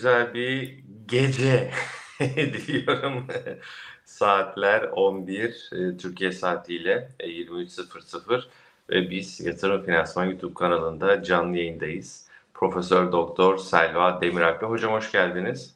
güzel bir gece diliyorum. Saatler 11 e, Türkiye saatiyle 23.00 e, ve biz Yatırım Finansman YouTube kanalında canlı yayındayız. Profesör Doktor Selva Demiralp. Hocam hoş geldiniz.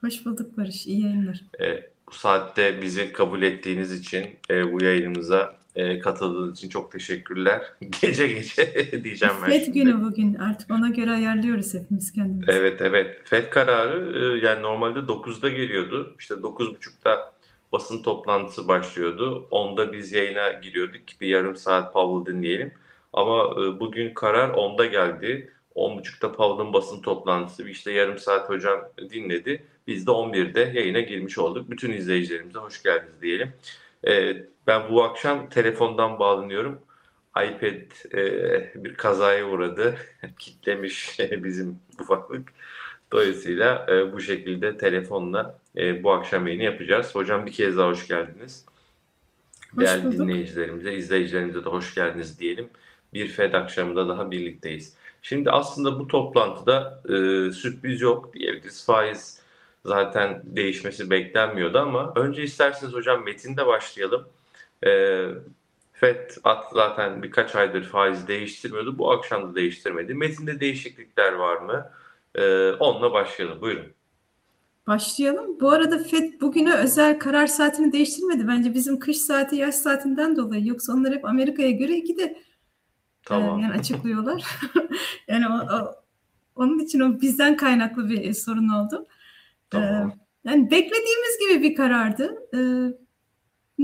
Hoş bulduk Barış. İyi yayınlar. E, bu saatte bizi kabul ettiğiniz için e, bu yayınımıza e, katıldığınız için çok teşekkürler. Gece gece diyeceğim ben FED şimdi. günü bugün artık ona göre ayarlıyoruz hepimiz kendimizi. Evet evet. FED kararı e, yani normalde 9'da geliyordu. İşte 9.30'da basın toplantısı başlıyordu. Onda biz yayına giriyorduk. Bir yarım saat Powell dinleyelim. Ama e, bugün karar 10'da geldi. 10.30'da Powell'ın basın toplantısı. İşte yarım saat hocam dinledi. Biz de 11'de yayına girmiş olduk. Bütün izleyicilerimize hoş geldiniz diyelim. E, ben bu akşam telefondan bağlanıyorum. iPad e, bir kazaya uğradı. Kitlemiş bizim ufaklık. Dolayısıyla e, bu şekilde telefonla e, bu akşam yayını yapacağız. Hocam bir kez daha hoş geldiniz. Hoş Değerli bulduk. dinleyicilerimize, izleyicilerimize de hoş geldiniz diyelim. Bir FED akşamında daha birlikteyiz. Şimdi aslında bu toplantıda e, sürpriz yok diyebiliriz. Faiz zaten değişmesi beklenmiyordu ama önce isterseniz hocam metinde başlayalım. E, FED zaten birkaç aydır faiz değiştirmiyordu. Bu akşam da değiştirmedi. Metinde değişiklikler var mı? E, onunla başlayalım. Buyurun. Başlayalım. Bu arada FED bugüne özel karar saatini değiştirmedi. Bence bizim kış saati yaz saatinden dolayı. Yoksa onlar hep Amerika'ya göre iki de tamam. e, yani açıklıyorlar. yani o, o, onun için o bizden kaynaklı bir sorun oldu. Tamam. E, yani beklediğimiz gibi bir karardı. E,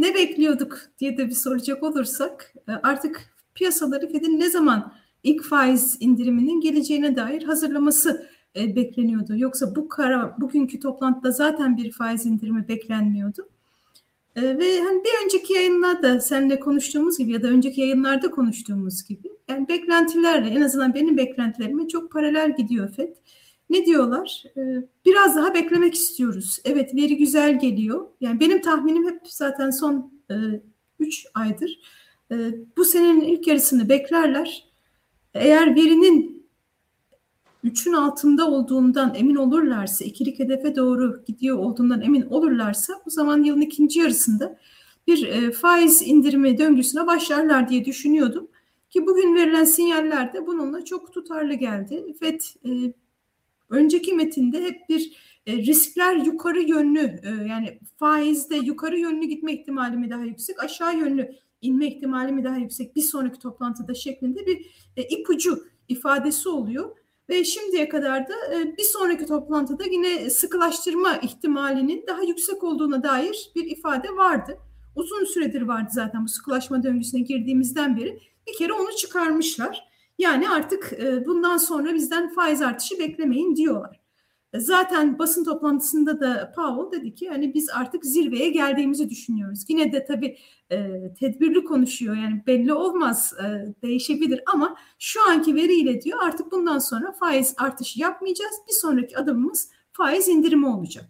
ne bekliyorduk diye de bir soracak olursak e, artık piyasaları Fed'in ne zaman ilk faiz indiriminin geleceğine dair hazırlaması e, bekleniyordu. Yoksa bu karar bugünkü toplantıda zaten bir faiz indirimi beklenmiyordu. E, ve hani bir önceki yayınlarda seninle konuştuğumuz gibi ya da önceki yayınlarda konuştuğumuz gibi yani beklentilerle en azından benim beklentilerime çok paralel gidiyor FED. Ne diyorlar? Ee, biraz daha beklemek istiyoruz. Evet veri güzel geliyor. Yani benim tahminim hep zaten son 3 e, aydır. E, bu senenin ilk yarısını beklerler. Eğer verinin 3'ün altında olduğundan emin olurlarsa, ikilik hedefe doğru gidiyor olduğundan emin olurlarsa o zaman yılın ikinci yarısında bir e, faiz indirimi döngüsüne başlarlar diye düşünüyordum. Ki bugün verilen sinyaller de bununla çok tutarlı geldi. FED önceki metinde hep bir e, riskler yukarı yönlü e, yani faizde yukarı yönlü gitme ihtimali mi daha yüksek aşağı yönlü inme ihtimali mi daha yüksek bir sonraki toplantıda şeklinde bir e, ipucu ifadesi oluyor. Ve şimdiye kadar da e, bir sonraki toplantıda yine sıkılaştırma ihtimalinin daha yüksek olduğuna dair bir ifade vardı. Uzun süredir vardı zaten bu sıkılaşma döngüsüne girdiğimizden beri bir kere onu çıkarmışlar. Yani artık e, bundan sonra bizden faiz artışı beklemeyin diyorlar. E, zaten basın toplantısında da Powell dedi ki hani biz artık zirveye geldiğimizi düşünüyoruz. Yine de tabii e, tedbirli konuşuyor yani belli olmaz e, değişebilir ama şu anki veriyle diyor artık bundan sonra faiz artışı yapmayacağız. Bir sonraki adımımız faiz indirimi olacak.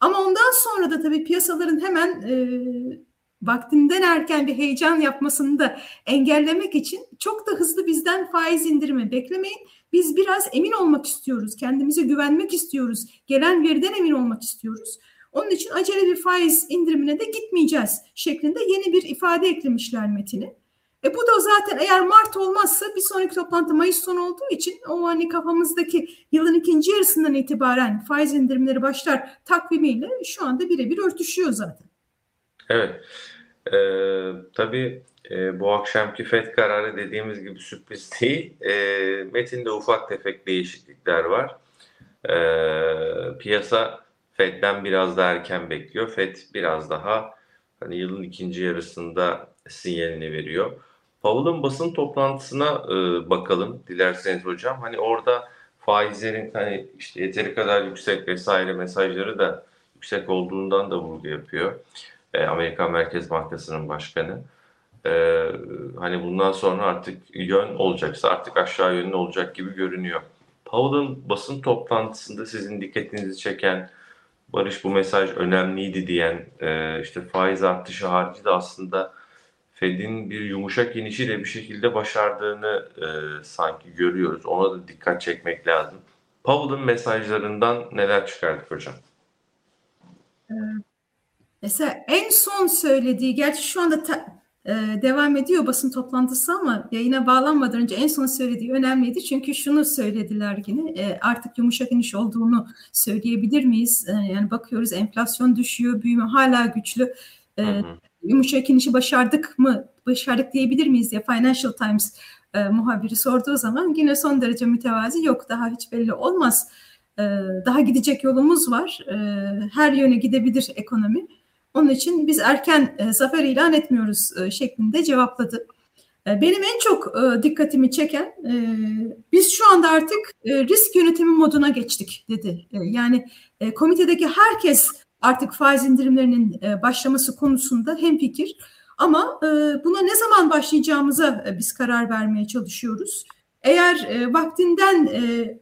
Ama ondan sonra da tabii piyasaların hemen e, vaktinden erken bir heyecan yapmasını da engellemek için çok da hızlı bizden faiz indirimi beklemeyin. Biz biraz emin olmak istiyoruz, kendimize güvenmek istiyoruz, gelen veriden emin olmak istiyoruz. Onun için acele bir faiz indirimine de gitmeyeceğiz şeklinde yeni bir ifade eklemişler metini. E bu da zaten eğer Mart olmazsa bir sonraki toplantı Mayıs sonu olduğu için o hani kafamızdaki yılın ikinci yarısından itibaren faiz indirimleri başlar takvimiyle şu anda birebir örtüşüyor zaten. Evet. Ee, tabii e, bu akşamki FED kararı dediğimiz gibi sürpriz değil. E, metinde ufak tefek değişiklikler var. E, piyasa FED'den biraz daha erken bekliyor. FED biraz daha hani yılın ikinci yarısında sinyalini veriyor. Powell'ın basın toplantısına e, bakalım dilerseniz hocam. Hani orada faizlerin hani işte yeteri kadar yüksek vesaire mesajları da yüksek olduğundan da vurgu yapıyor e, Amerikan Merkez Bankası'nın başkanı. E, hani bundan sonra artık yön olacaksa artık aşağı yönlü olacak gibi görünüyor. Powell'ın basın toplantısında sizin dikkatinizi çeken Barış bu mesaj önemliydi diyen e, işte faiz artışı harici de aslında Fed'in bir yumuşak inişiyle bir şekilde başardığını e, sanki görüyoruz. Ona da dikkat çekmek lazım. Powell'ın mesajlarından neler çıkardık hocam? Mesela en son söylediği, gerçi şu anda ta, e, devam ediyor basın toplantısı ama yayına bağlanmadan önce en son söylediği önemliydi. Çünkü şunu söylediler yine e, artık yumuşak iniş olduğunu söyleyebilir miyiz? E, yani bakıyoruz enflasyon düşüyor, büyüme hala güçlü. E, hı hı. Yumuşak inişi başardık mı, başardık diyebilir miyiz diye Financial Times e, muhabiri sorduğu zaman yine son derece mütevazi yok daha hiç belli olmaz. E, daha gidecek yolumuz var. E, her yöne gidebilir ekonomi. Onun için biz erken e, zafer ilan etmiyoruz e, şeklinde cevapladı. E, benim en çok e, dikkatimi çeken e, biz şu anda artık e, risk yönetimi moduna geçtik dedi. E, yani e, komitedeki herkes artık faiz indirimlerinin e, başlaması konusunda hemfikir. Ama e, buna ne zaman başlayacağımıza e, biz karar vermeye çalışıyoruz. Eğer e, vaktinden e,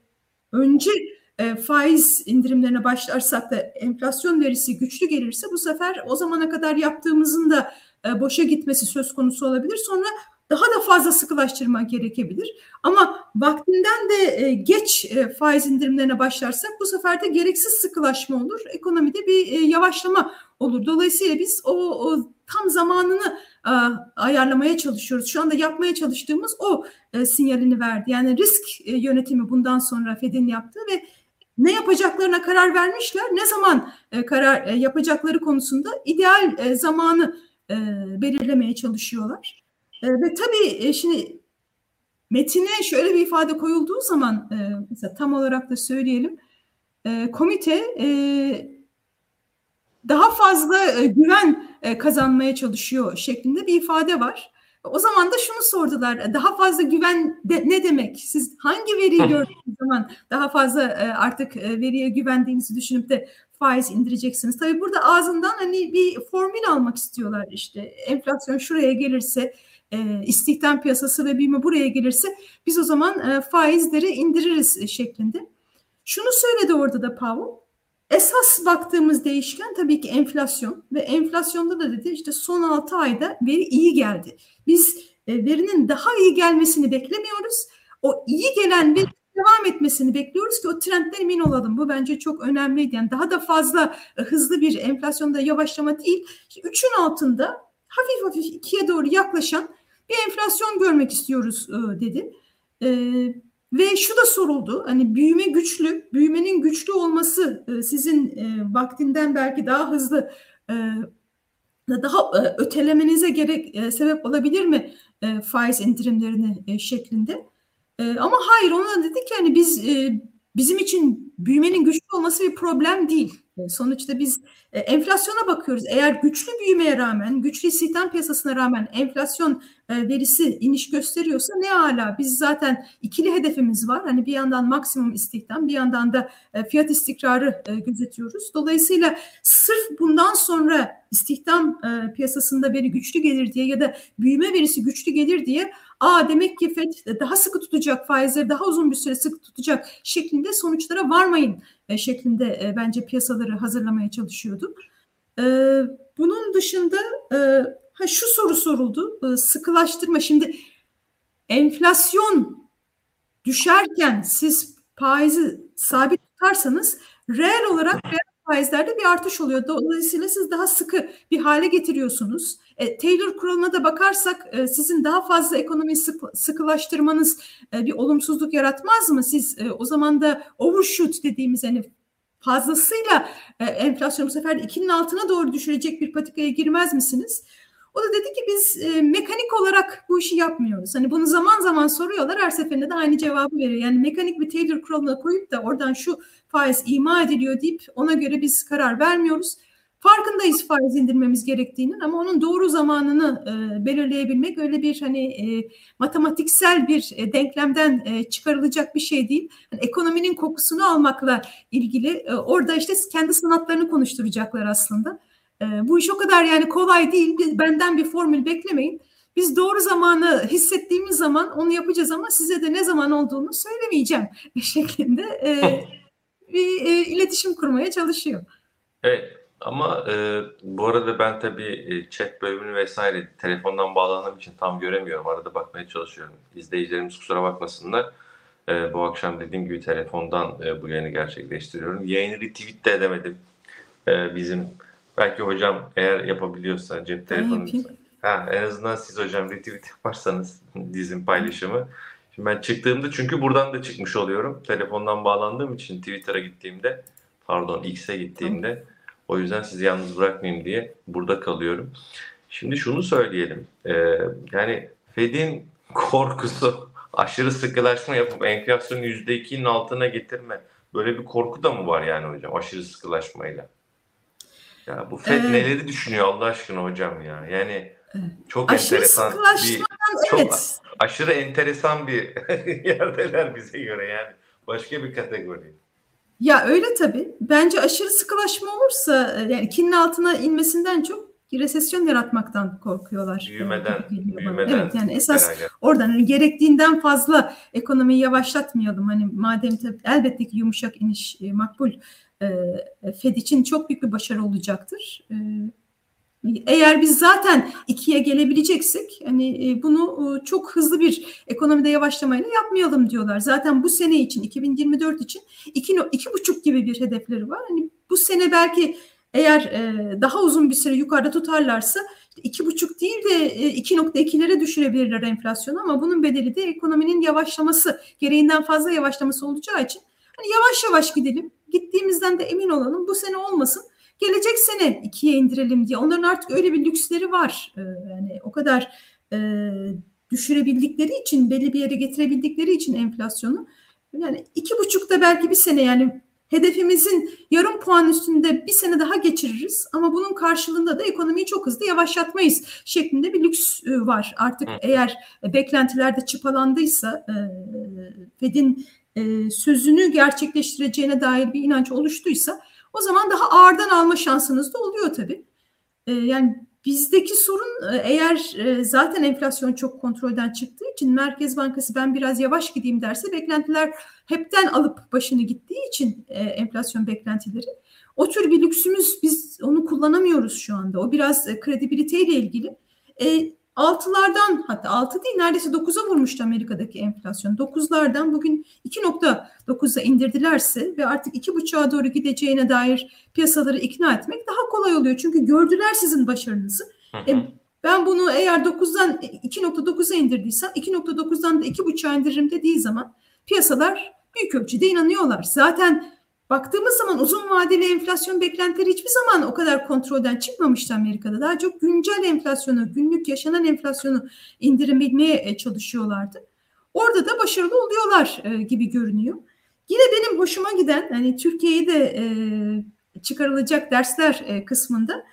önce e, faiz indirimlerine başlarsak da enflasyon verisi güçlü gelirse bu sefer o zamana kadar yaptığımızın da e, boşa gitmesi söz konusu olabilir. Sonra daha da fazla sıkılaştırma gerekebilir. Ama vaktinden de e, geç faiz indirimlerine başlarsak bu sefer de gereksiz sıkılaşma olur. Ekonomide bir yavaşlama olur. Dolayısıyla biz o, o tam zamanını e, ayarlamaya çalışıyoruz. Şu anda yapmaya çalıştığımız o e, sinyalini verdi. Yani risk e, yönetimi bundan sonra Fed'in yaptığı ve ne yapacaklarına karar vermişler. Ne zaman e, karar e, yapacakları konusunda ideal e, zamanı e, belirlemeye çalışıyorlar. E, ve tabii e, şimdi metine şöyle bir ifade koyulduğu zaman e, mesela tam olarak da söyleyelim. E, komite e, daha fazla e, güven e, kazanmaya çalışıyor şeklinde bir ifade var. O zaman da şunu sordular. Daha fazla güven de, ne demek? Siz hangi veriyi gördüğünüz zaman daha fazla e, artık e, veriye güvendiğinizi düşünüp de faiz indireceksiniz? Tabii burada ağzından hani bir formül almak istiyorlar işte. Enflasyon şuraya gelirse e, istihdam piyasası ve büyüme buraya gelirse biz o zaman e, faizleri indiririz şeklinde. Şunu söyledi orada da Powell. Esas baktığımız değişken tabii ki enflasyon ve enflasyonda da dedi işte son 6 ayda veri iyi geldi. Biz e, verinin daha iyi gelmesini beklemiyoruz. O iyi gelen veri devam etmesini bekliyoruz ki o trendden emin olalım. Bu bence çok önemliydi. Yani daha da fazla e, hızlı bir enflasyonda yavaşlama değil. üçün altında hafif hafif ikiye doğru yaklaşan bir enflasyon görmek istiyoruz e, dedi. Ve şu da soruldu. Hani büyüme güçlü, büyümenin güçlü olması e, sizin e, vaktinden belki daha hızlı e, daha ötelemenize gerek sebep olabilir mi faiz indirimlerini şeklinde? Ama hayır ona dedik ki hani biz bizim için büyümenin güçlü olması bir problem değil. E, sonuçta biz e, enflasyona bakıyoruz. Eğer güçlü büyümeye rağmen, güçlü istihdam piyasasına rağmen enflasyon e, verisi iniş gösteriyorsa ne ala. Biz zaten ikili hedefimiz var. Hani bir yandan maksimum istihdam, bir yandan da fiyat istikrarı gözetiyoruz. Dolayısıyla sırf bundan sonra istihdam piyasasında veri güçlü gelir diye ya da büyüme verisi güçlü gelir diye Aa demek ki FED daha sıkı tutacak faizleri daha uzun bir süre sıkı tutacak şeklinde sonuçlara varmayın e, şeklinde e, bence piyasaları hazırlamaya çalışıyordu. E, bunun dışında e, ha şu soru soruldu. E, sıkılaştırma şimdi enflasyon düşerken siz faizi sabit tutarsanız reel olarak reel faizlerde bir artış oluyor. Dolayısıyla siz daha sıkı bir hale getiriyorsunuz. E, Taylor kuralına da bakarsak e, sizin daha fazla ekonomiyi sık, sıkılaştırmanız e, bir olumsuzluk yaratmaz mı? Siz e, o zaman da overshoot dediğimiz hani fazlasıyla e, enflasyon bu sefer ikinin altına doğru düşürecek bir patikaya girmez misiniz? O da dedi ki biz e, mekanik olarak bu işi yapmıyoruz. Hani bunu zaman zaman soruyorlar her seferinde de aynı cevabı veriyor. Yani mekanik bir Taylor kuralına koyup da oradan şu faiz ima ediliyor deyip ona göre biz karar vermiyoruz. Farkındayız faiz indirmemiz gerektiğinin ama onun doğru zamanını e, belirleyebilmek öyle bir hani e, matematiksel bir e, denklemden e, çıkarılacak bir şey değil. Yani ekonominin kokusunu almakla ilgili e, orada işte kendi sanatlarını konuşturacaklar aslında. E, bu iş o kadar yani kolay değil. Benden bir formül beklemeyin. Biz doğru zamanı hissettiğimiz zaman onu yapacağız ama size de ne zaman olduğunu söylemeyeceğim şeklinde e, bir e, iletişim kurmaya çalışıyor. Evet ama e, bu arada ben tabii e, chat bölümünü vesaire telefondan bağlandığım için tam göremiyorum. Arada bakmaya çalışıyorum. İzleyicilerimiz kusura bakmasınlar. E, bu akşam dediğim gibi telefondan e, bu yayını gerçekleştiriyorum. Yayını retweet de edemedim. E, bizim belki hocam eğer yapabiliyorsa cep telefonu ha, en azından siz hocam retweet yaparsanız dizin paylaşımı. Şimdi ben çıktığımda çünkü buradan da çıkmış oluyorum. Telefondan bağlandığım için Twitter'a gittiğimde pardon X'e gittiğimde o yüzden sizi yalnız bırakmayayım diye burada kalıyorum. Şimdi şunu söyleyelim. Ee, yani Fed'in korkusu aşırı sıkılaşma yapıp enflasyonu %2'nin altına getirme. Böyle bir korku da mı var yani hocam aşırı sıkılaşmayla? Ya bu Fed ee, neleri düşünüyor Allah aşkına hocam ya? Yani çok aşırı enteresan bir çok evet. aşırı enteresan bir yerdeler bize göre yani. Başka bir kategori. Ya öyle tabii. Bence aşırı sıkılaşma olursa yani ikinin altına inmesinden çok resesyon yaratmaktan korkuyorlar. Büyümeden, büyümeden. Evet yani esas herhalde. oradan hani gerektiğinden fazla ekonomiyi yavaşlatmayalım. Hani madem tabii elbette ki yumuşak iniş e, makbul e, Fed için çok büyük bir başarı olacaktır. E, eğer biz zaten ikiye gelebileceksek hani e, bunu e, çok hızlı bir ekonomide yavaşlamayla yapmayalım diyorlar. Zaten bu sene için 2024 için iki, iki buçuk gibi bir hedefleri var. Hani bu sene belki eğer e, daha uzun bir süre yukarıda tutarlarsa iki buçuk değil de 2.2'lere düşürebilirler enflasyonu ama bunun bedeli de ekonominin yavaşlaması gereğinden fazla yavaşlaması olacağı için hani yavaş yavaş gidelim. Gittiğimizden de emin olalım. Bu sene olmasın gelecek sene ikiye indirelim diye. Onların artık öyle bir lüksleri var. Ee, yani o kadar e, düşürebildikleri için, belli bir yere getirebildikleri için enflasyonu. Yani iki buçukta belki bir sene yani hedefimizin yarım puan üstünde bir sene daha geçiririz ama bunun karşılığında da ekonomiyi çok hızlı yavaşlatmayız şeklinde bir lüks e, var. Artık eğer beklentilerde çıpalandıysa e, Fed'in e, sözünü gerçekleştireceğine dair bir inanç oluştuysa o zaman daha ağırdan alma şansınız da oluyor tabii. E, yani bizdeki sorun e, eğer e, zaten enflasyon çok kontrolden çıktığı için Merkez Bankası ben biraz yavaş gideyim derse beklentiler hepten alıp başını gittiği için e, enflasyon beklentileri o tür bir lüksümüz biz onu kullanamıyoruz şu anda. O biraz e, kredibiliteyle ilgili. E, Altılardan hatta altı değil neredeyse dokuza vurmuştu Amerika'daki enflasyon. Dokuzlardan bugün 2.9'a indirdilerse ve artık iki buçuğa doğru gideceğine dair piyasaları ikna etmek daha kolay oluyor. Çünkü gördüler sizin başarınızı. Hı hı. E, ben bunu eğer 9'dan 2.9'a indirdiysem 2.9'dan da 2.5'a indiririm dediği zaman piyasalar büyük ölçüde inanıyorlar. Zaten Baktığımız zaman uzun vadeli enflasyon beklentileri hiçbir zaman o kadar kontrolden çıkmamıştı Amerika'da. Daha çok güncel enflasyonu, günlük yaşanan enflasyonu indirebilmeye e, çalışıyorlardı. Orada da başarılı oluyorlar e, gibi görünüyor. Yine benim hoşuma giden hani Türkiye'yi de e, çıkarılacak dersler kısmında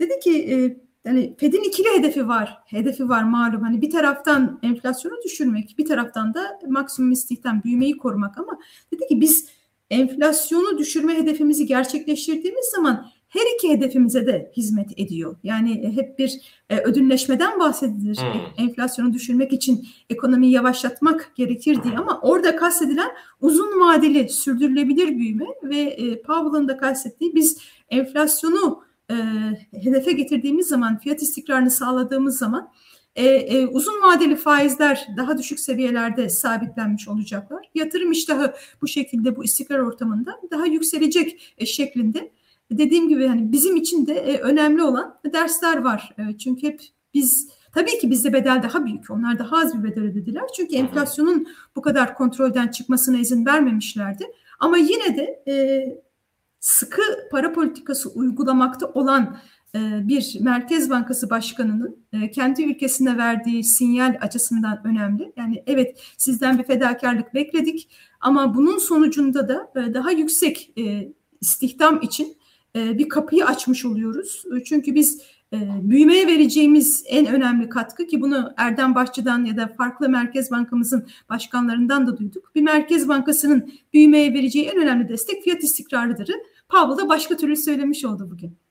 dedi ki yani Fed'in ikili hedefi var. Hedefi var malum. Hani bir taraftan enflasyonu düşürmek, bir taraftan da maksimum istihdam büyümeyi korumak ama dedi ki biz enflasyonu düşürme hedefimizi gerçekleştirdiğimiz zaman her iki hedefimize de hizmet ediyor. Yani hep bir e, ödülleşmeden bahsedilir. Hmm. Enflasyonu düşürmek için ekonomiyi yavaşlatmak gerekir diye ama orada kastedilen uzun vadeli sürdürülebilir büyüme ve e, Powell'ın da kastettiği biz enflasyonu e, hedefe getirdiğimiz zaman, fiyat istikrarını sağladığımız zaman e, e, uzun vadeli faizler daha düşük seviyelerde sabitlenmiş olacaklar. Yatırım iştahı bu şekilde bu istikrar ortamında daha yükselecek e, şeklinde. Dediğim gibi hani bizim için de e, önemli olan dersler var. E, çünkü hep biz tabii ki bizde bedel daha büyük. Onlar daha az bir bedel ödediler. Çünkü enflasyonun bu kadar kontrolden çıkmasına izin vermemişlerdi. Ama yine de e, sıkı para politikası uygulamakta olan bir Merkez Bankası Başkanı'nın e, kendi ülkesine verdiği sinyal açısından önemli. Yani evet sizden bir fedakarlık bekledik ama bunun sonucunda da e, daha yüksek istihdam için bir kapıyı açmış oluyoruz. Çünkü biz büyümeye vereceğimiz en önemli katkı ki bunu Erdem Başçı'dan ya da farklı Merkez Bankamızın başkanlarından da duyduk. Bir Merkez Bankası'nın büyümeye vereceği en önemli destek fiyat istikrarıdır. Powell da başka türlü söylemiş oldu bugün.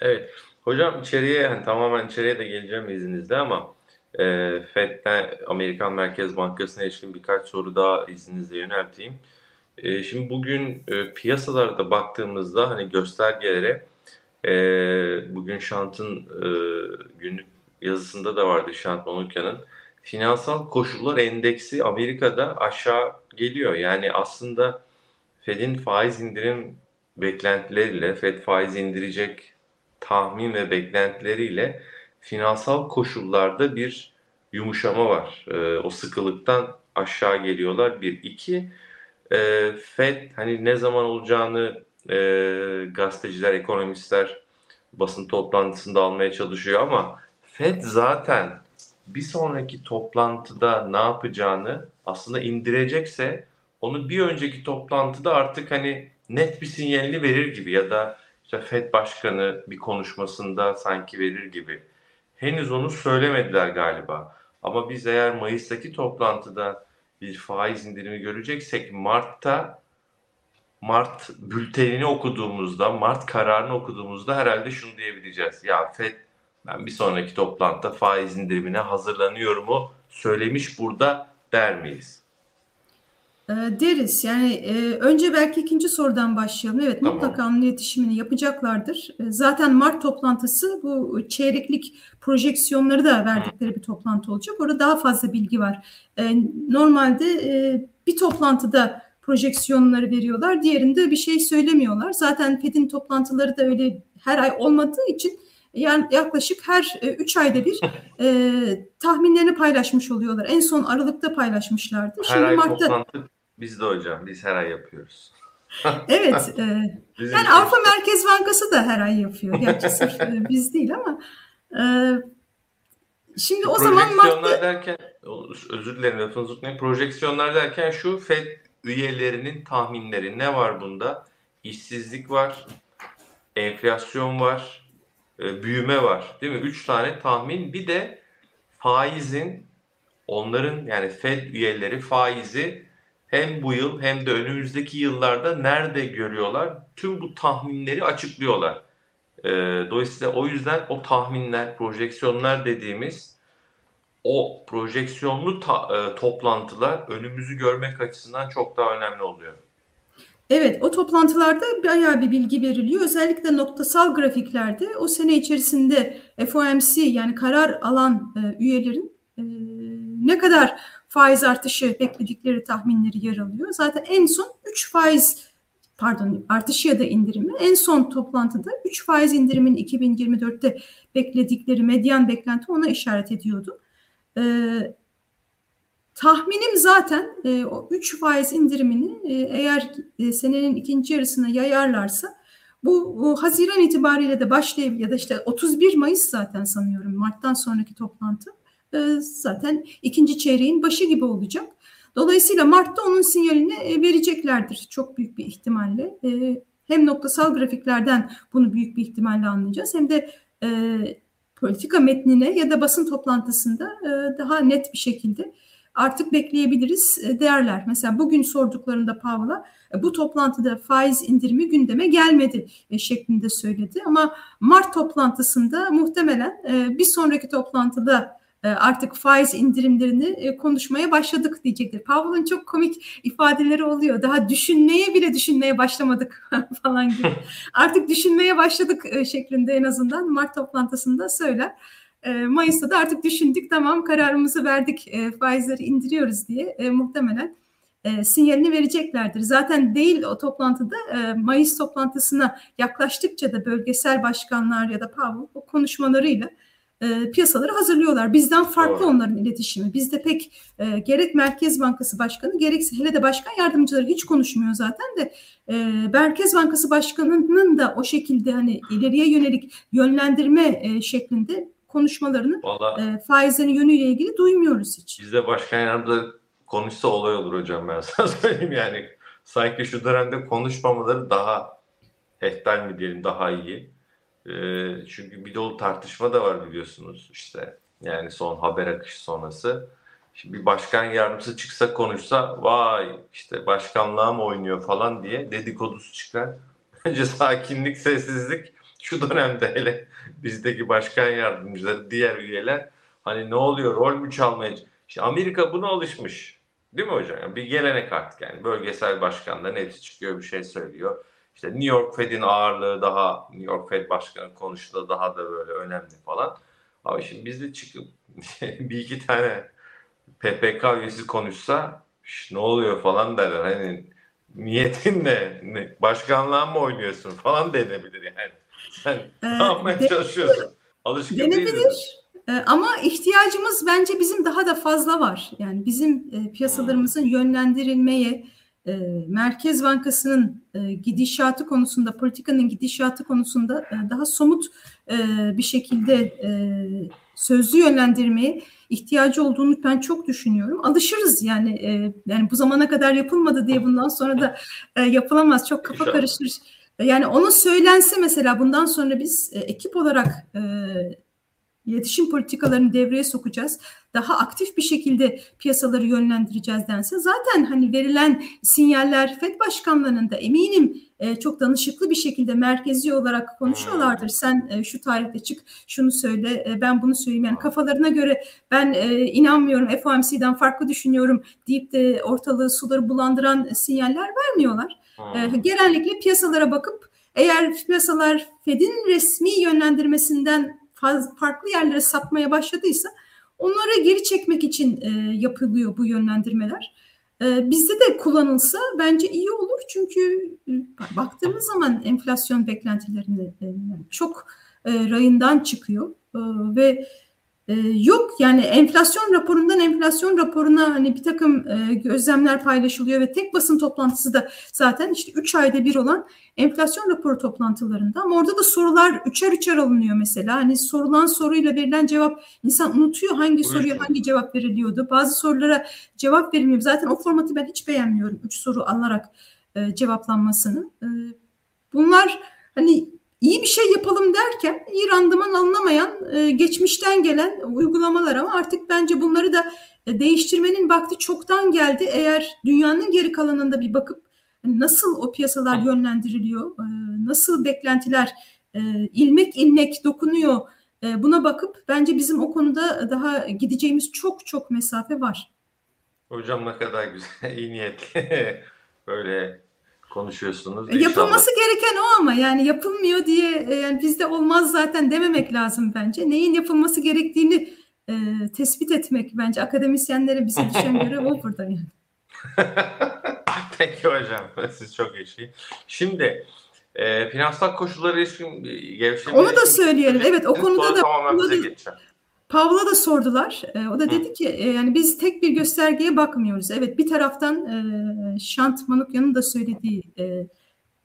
Evet. Hocam içeriye yani tamamen içeriye de geleceğim izninizle ama e, FED'den Amerikan Merkez Bankası'na ilişkin birkaç soru daha izninizle yönelteyim. E, şimdi bugün e, piyasalarda baktığımızda hani göstergelere E, bugün Şant'ın e, günlük yazısında da vardı Şant Manukya'nın. Finansal koşullar endeksi Amerika'da aşağı geliyor. Yani aslında Fed'in faiz indirim beklentileriyle, Fed faiz indirecek tahmin ve beklentileriyle finansal koşullarda bir yumuşama var. E, o sıkılıktan aşağı geliyorlar. Bir, iki, e, Fed hani ne zaman olacağını e, gazeteciler, ekonomistler basın toplantısında almaya çalışıyor ama Fed zaten bir sonraki toplantıda ne yapacağını aslında indirecekse onu bir önceki toplantıda artık hani net bir sinyalini verir gibi ya da işte Fed Başkanı bir konuşmasında sanki verir gibi. Henüz onu söylemediler galiba. Ama biz eğer Mayıs'taki toplantıda bir faiz indirimi göreceksek Mart'ta Mart bültenini okuduğumuzda, Mart kararını okuduğumuzda herhalde şunu diyebileceğiz. Ya FED ben bir sonraki toplantıda faiz indirimine hazırlanıyorumu söylemiş burada der miyiz? E, deriz. Yani e, önce belki ikinci sorudan başlayalım. Evet tamam. mutlaka onun iletişimini yapacaklardır. E, zaten Mart toplantısı bu çeyreklik projeksiyonları da verdikleri bir toplantı olacak. Orada daha fazla bilgi var. E, normalde e, bir toplantıda projeksiyonları veriyorlar. Diğerinde bir şey söylemiyorlar. Zaten Fed'in toplantıları da öyle her ay olmadığı için yani yaklaşık her e, üç ayda bir e, tahminlerini paylaşmış oluyorlar. En son Aralık'ta paylaşmışlardı. Her Şimdi ay Mart'ta... toplantı biz de hocam. Biz her ay yapıyoruz. evet. E, yani Avrupa Merkez Bankası da her ay yapıyor. Gerçi sırf e, biz değil ama e, şimdi o zaman Mart'ta... derken özür dilerim lafınızı unutmayın. Projeksiyonlar derken şu FED üyelerinin tahminleri ne var bunda? İşsizlik var, enflasyon var, e, büyüme var. Değil mi? Üç tane tahmin. Bir de faizin onların yani Fed üyeleri faizi hem bu yıl hem de önümüzdeki yıllarda nerede görüyorlar? Tüm bu tahminleri açıklıyorlar. E, dolayısıyla o yüzden o tahminler, projeksiyonlar dediğimiz o projeksiyonlu ta, e, toplantılar önümüzü görmek açısından çok daha önemli oluyor. Evet, o toplantılarda bayağı bir bilgi veriliyor. Özellikle noktasal grafiklerde o sene içerisinde FOMC yani karar alan e, üyelerin e, ne kadar faiz artışı bekledikleri tahminleri yer alıyor. Zaten en son 3 faiz pardon artışı ya da indirimi en son toplantıda 3 faiz indirimin 2024'te bekledikleri medyan beklenti ona işaret ediyordu. Ee, tahminim zaten e, o 3 faiz indirimini e, eğer e, senenin ikinci yarısına yayarlarsa bu, bu Haziran itibariyle de başlayabilir ya da işte 31 Mayıs zaten sanıyorum Mart'tan sonraki toplantı zaten ikinci çeyreğin başı gibi olacak. Dolayısıyla Mart'ta onun sinyalini e, vereceklerdir çok büyük bir ihtimalle. E, hem noktasal grafiklerden bunu büyük bir ihtimalle anlayacağız hem de e, politika metnine ya da basın toplantısında e, daha net bir şekilde artık bekleyebiliriz e, değerler. Mesela bugün sorduklarında e, bu toplantıda faiz indirimi gündeme gelmedi e, şeklinde söyledi. Ama Mart toplantısında muhtemelen bir sonraki toplantıda artık faiz indirimlerini konuşmaya başladık diyecektir. Pavlov'un çok komik ifadeleri oluyor. Daha düşünmeye bile düşünmeye başlamadık falan gibi. Artık düşünmeye başladık şeklinde en azından Mart toplantısında söyler. Mayıs'ta da artık düşündük tamam kararımızı verdik faizleri indiriyoruz diye muhtemelen sinyalini vereceklerdir. Zaten değil o toplantıda Mayıs toplantısına yaklaştıkça da bölgesel başkanlar ya da Powell o konuşmalarıyla e, piyasaları hazırlıyorlar. Bizden farklı Doğru. onların iletişimi. Bizde pek e, gerek Merkez Bankası Başkanı gerekse hele de başkan yardımcıları hiç konuşmuyor zaten de e, Merkez Bankası Başkanı'nın da o şekilde hani ileriye yönelik yönlendirme e, şeklinde konuşmalarını Vallahi, e, faizlerin yönüyle ilgili duymuyoruz hiç. Bizde başkan yardımcıları konuşsa olay olur hocam ben sana söyleyeyim yani. Sanki şu dönemde konuşmamaları daha ehtal mi diyelim daha iyi. Ee, çünkü bir dolu tartışma da var biliyorsunuz işte. Yani son haber akışı sonrası. Şimdi bir başkan yardımcısı çıksa konuşsa vay işte başkanlığa mı oynuyor falan diye dedikodusu çıkar. Bence sakinlik, sessizlik şu dönemde hele bizdeki başkan yardımcıları, diğer üyeler hani ne oluyor rol mü çalmaya işte Amerika buna alışmış. Değil mi hocam? Yani bir gelenek artık yani bölgesel başkanların hepsi çıkıyor bir şey söylüyor. İşte New York Fed'in ağırlığı daha New York Fed Başkanı konuştu daha da böyle önemli falan. Ama şimdi biz de çıkıp bir iki tane PPK üyesi konuşsa ne oluyor falan derler. Hani niyetin ne? ne? Başkanlığa mı oynuyorsun falan denebilir yani. Sen ee, ne yapmaya de, çalışıyorsun? Alışkın denebilir. Ee, ama ihtiyacımız bence bizim daha da fazla var. Yani bizim e, piyasalarımızın yönlendirilmeye, e, Merkez Bankası'nın gidişatı konusunda, politikanın gidişatı konusunda e, daha somut e, bir şekilde e, sözlü yönlendirmeye ihtiyacı olduğunu ben çok düşünüyorum. Alışırız yani e, yani bu zamana kadar yapılmadı diye bundan sonra da e, yapılamaz. Çok kafa karışır. Yani onu söylense mesela bundan sonra biz e, ekip olarak e, iletişim politikalarını devreye sokacağız. Daha aktif bir şekilde piyasaları yönlendireceğiz dense zaten hani verilen sinyaller FED başkanlarının da eminim e, çok danışıklı bir şekilde merkezi olarak konuşuyorlardır. Sen e, şu tarihte çık, şunu söyle, e, ben bunu söyleyeyim. Yani kafalarına göre ben inanmıyorum, FOMC'den farklı düşünüyorum deyip de ortalığı suları bulandıran sinyaller vermiyorlar. E, genellikle piyasalara bakıp eğer piyasalar Fed'in resmi yönlendirmesinden farklı yerlere sapmaya başladıysa onları geri çekmek için e, yapılıyor bu yönlendirmeler. E, bizde de kullanılsa bence iyi olur çünkü e, baktığımız zaman enflasyon beklentilerini e, çok e, rayından çıkıyor e, ve e, yok yani enflasyon raporundan enflasyon raporuna hani bir takım e, gözlemler paylaşılıyor ve tek basın toplantısı da zaten işte 3 ayda bir olan enflasyon raporu toplantılarında ama orada da sorular üçer üçer alınıyor mesela. Hani sorulan soruyla verilen cevap insan unutuyor hangi soruya hangi cevap veriliyordu. Bazı sorulara cevap verilmiyor. Zaten o formatı ben hiç beğenmiyorum. Üç soru alarak e, cevaplanmasını. E, bunlar hani iyi bir şey yapalım derken iyi randıman alınamayan e, geçmişten gelen uygulamalar ama artık bence bunları da e, değiştirmenin vakti çoktan geldi. Eğer dünyanın geri kalanında bir bakıp nasıl o piyasalar yönlendiriliyor, e, nasıl beklentiler e, ilmek ilmek dokunuyor e, buna bakıp bence bizim o konuda daha gideceğimiz çok çok mesafe var. Hocam ne kadar güzel, iyi niyetli böyle konuşuyorsunuz. İnşallah. Yapılması gereken o ama yani yapılmıyor diye yani bizde olmaz zaten dememek lazım bence. Neyin yapılması gerektiğini e, tespit etmek bence akademisyenlere bize düşen görev o burada yani. Peki hocam. Siz çok iyi. Şimdi e, finansal koşulları ilişkin gevşeme... Onu da söyleyelim. Evet o konuda da Pavla da sordular. E, o da dedi ki e, yani biz tek bir göstergeye bakmıyoruz. Evet bir taraftan e, Şant Manukyan'ın da söylediği e,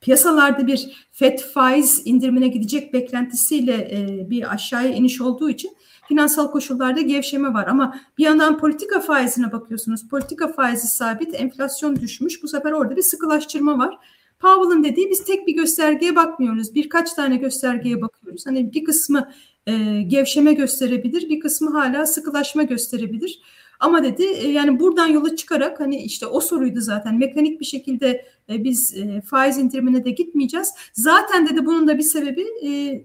piyasalarda bir FED faiz indirimine gidecek beklentisiyle e, bir aşağıya iniş olduğu için finansal koşullarda gevşeme var. Ama bir yandan politika faizine bakıyorsunuz. Politika faizi sabit, enflasyon düşmüş. Bu sefer orada bir sıkılaştırma var. Powell'ın dediği biz tek bir göstergeye bakmıyoruz. Birkaç tane göstergeye bakıyoruz. Hani bir kısmı e, gevşeme gösterebilir, bir kısmı hala sıkılaşma gösterebilir. Ama dedi e, yani buradan yola çıkarak hani işte o soruydu zaten mekanik bir şekilde e, biz e, faiz indirimine de gitmeyeceğiz. Zaten dedi bunun da bir sebebi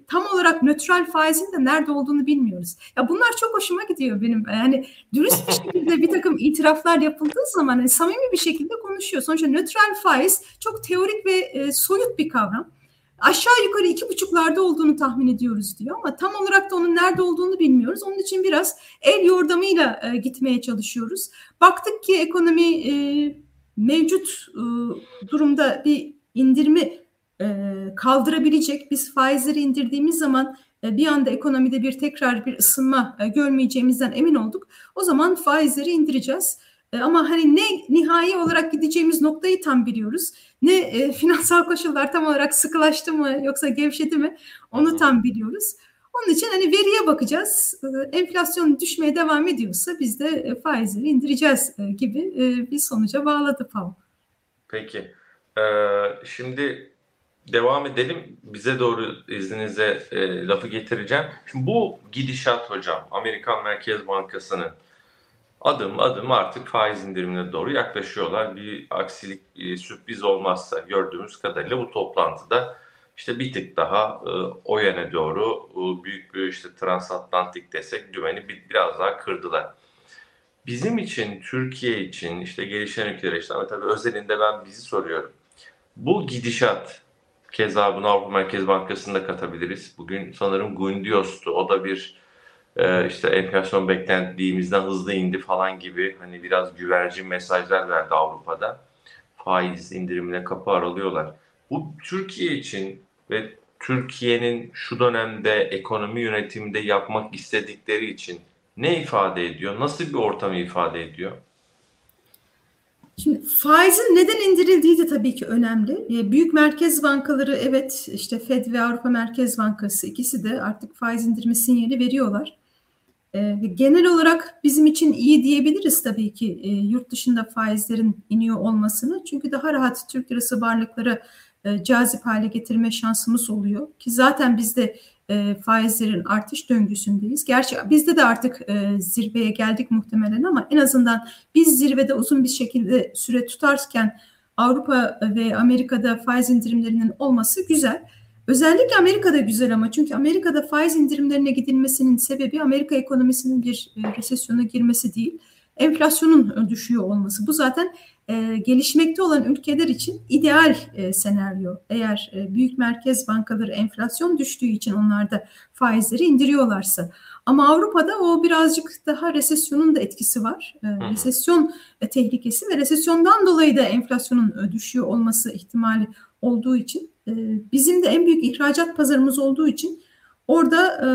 tam olarak nötral faizin de nerede olduğunu bilmiyoruz. Ya bunlar çok hoşuma gidiyor benim. Yani dürüst bir şekilde bir takım itiraflar yapıldığı zaman hani samimi bir şekilde konuşuyor. Sonuçta nötral faiz çok teorik ve soyut bir kavram aşağı yukarı iki buçuklarda olduğunu tahmin ediyoruz diyor ama tam olarak da onun nerede olduğunu bilmiyoruz. Onun için biraz el yordamıyla e, gitmeye çalışıyoruz. Baktık ki ekonomi e, mevcut e, durumda bir indirimi e, kaldırabilecek. Biz faizleri indirdiğimiz zaman e, bir anda ekonomide bir tekrar bir ısınma e, görmeyeceğimizden emin olduk. O zaman faizleri indireceğiz. E, ama hani ne nihai olarak gideceğimiz noktayı tam biliyoruz. Ne e, finansal koşullar tam olarak sıkılaştı mı yoksa gevşedi mi onu tam biliyoruz. Onun için hani veriye bakacağız. E, enflasyon düşmeye devam ediyorsa biz de e, faizleri indireceğiz gibi bir sonuca bağladı Paul. Peki. Ee, şimdi devam edelim. Bize doğru izninizle e, lafı getireceğim. Şimdi bu gidişat hocam Amerikan Merkez Bankası'nın adım adım artık faiz indirimine doğru yaklaşıyorlar. Bir aksilik, bir sürpriz olmazsa gördüğümüz kadarıyla bu toplantıda işte bir tık daha e, o yöne doğru e, büyük bir işte transatlantik desek dümeni bir, biraz daha kırdılar. Bizim için, Türkiye için, işte gelişen ülkeler için ama tabii özelinde ben bizi soruyorum. Bu gidişat Keza bunu Avrupa Merkez Bankası'nda katabiliriz. Bugün sanırım Gundios'tu. O da bir e, işte enflasyon beklediğimizden hızlı indi falan gibi hani biraz güvercin mesajlar verdi Avrupa'da. Faiz indirimine kapı aralıyorlar. Bu Türkiye için ve Türkiye'nin şu dönemde ekonomi yönetiminde yapmak istedikleri için ne ifade ediyor? Nasıl bir ortamı ifade ediyor? Şimdi faizin neden indirildiği de tabii ki önemli. E, büyük merkez bankaları evet işte Fed ve Avrupa Merkez Bankası ikisi de artık faiz indirme sinyali veriyorlar. E, genel olarak bizim için iyi diyebiliriz tabii ki e, yurt dışında faizlerin iniyor olmasını. Çünkü daha rahat Türk lirası varlıkları cazip hale getirme şansımız oluyor. Ki zaten bizde e, faizlerin artış döngüsündeyiz. Gerçi bizde de artık e, zirveye geldik muhtemelen ama en azından biz zirvede uzun bir şekilde süre tutarken Avrupa ve Amerika'da faiz indirimlerinin olması güzel. Özellikle Amerika'da güzel ama çünkü Amerika'da faiz indirimlerine gidilmesinin sebebi Amerika ekonomisinin bir e, resesyona girmesi değil, enflasyonun düşüyor olması. Bu zaten e, gelişmekte olan ülkeler için ideal e, senaryo. Eğer e, büyük merkez bankaları enflasyon düştüğü için onlar da faizleri indiriyorlarsa. Ama Avrupa'da o birazcık daha resesyonun da etkisi var. E, resesyon e, tehlikesi ve resesyondan dolayı da enflasyonun e, düşüyor olması ihtimali olduğu için e, bizim de en büyük ihracat pazarımız olduğu için orada e,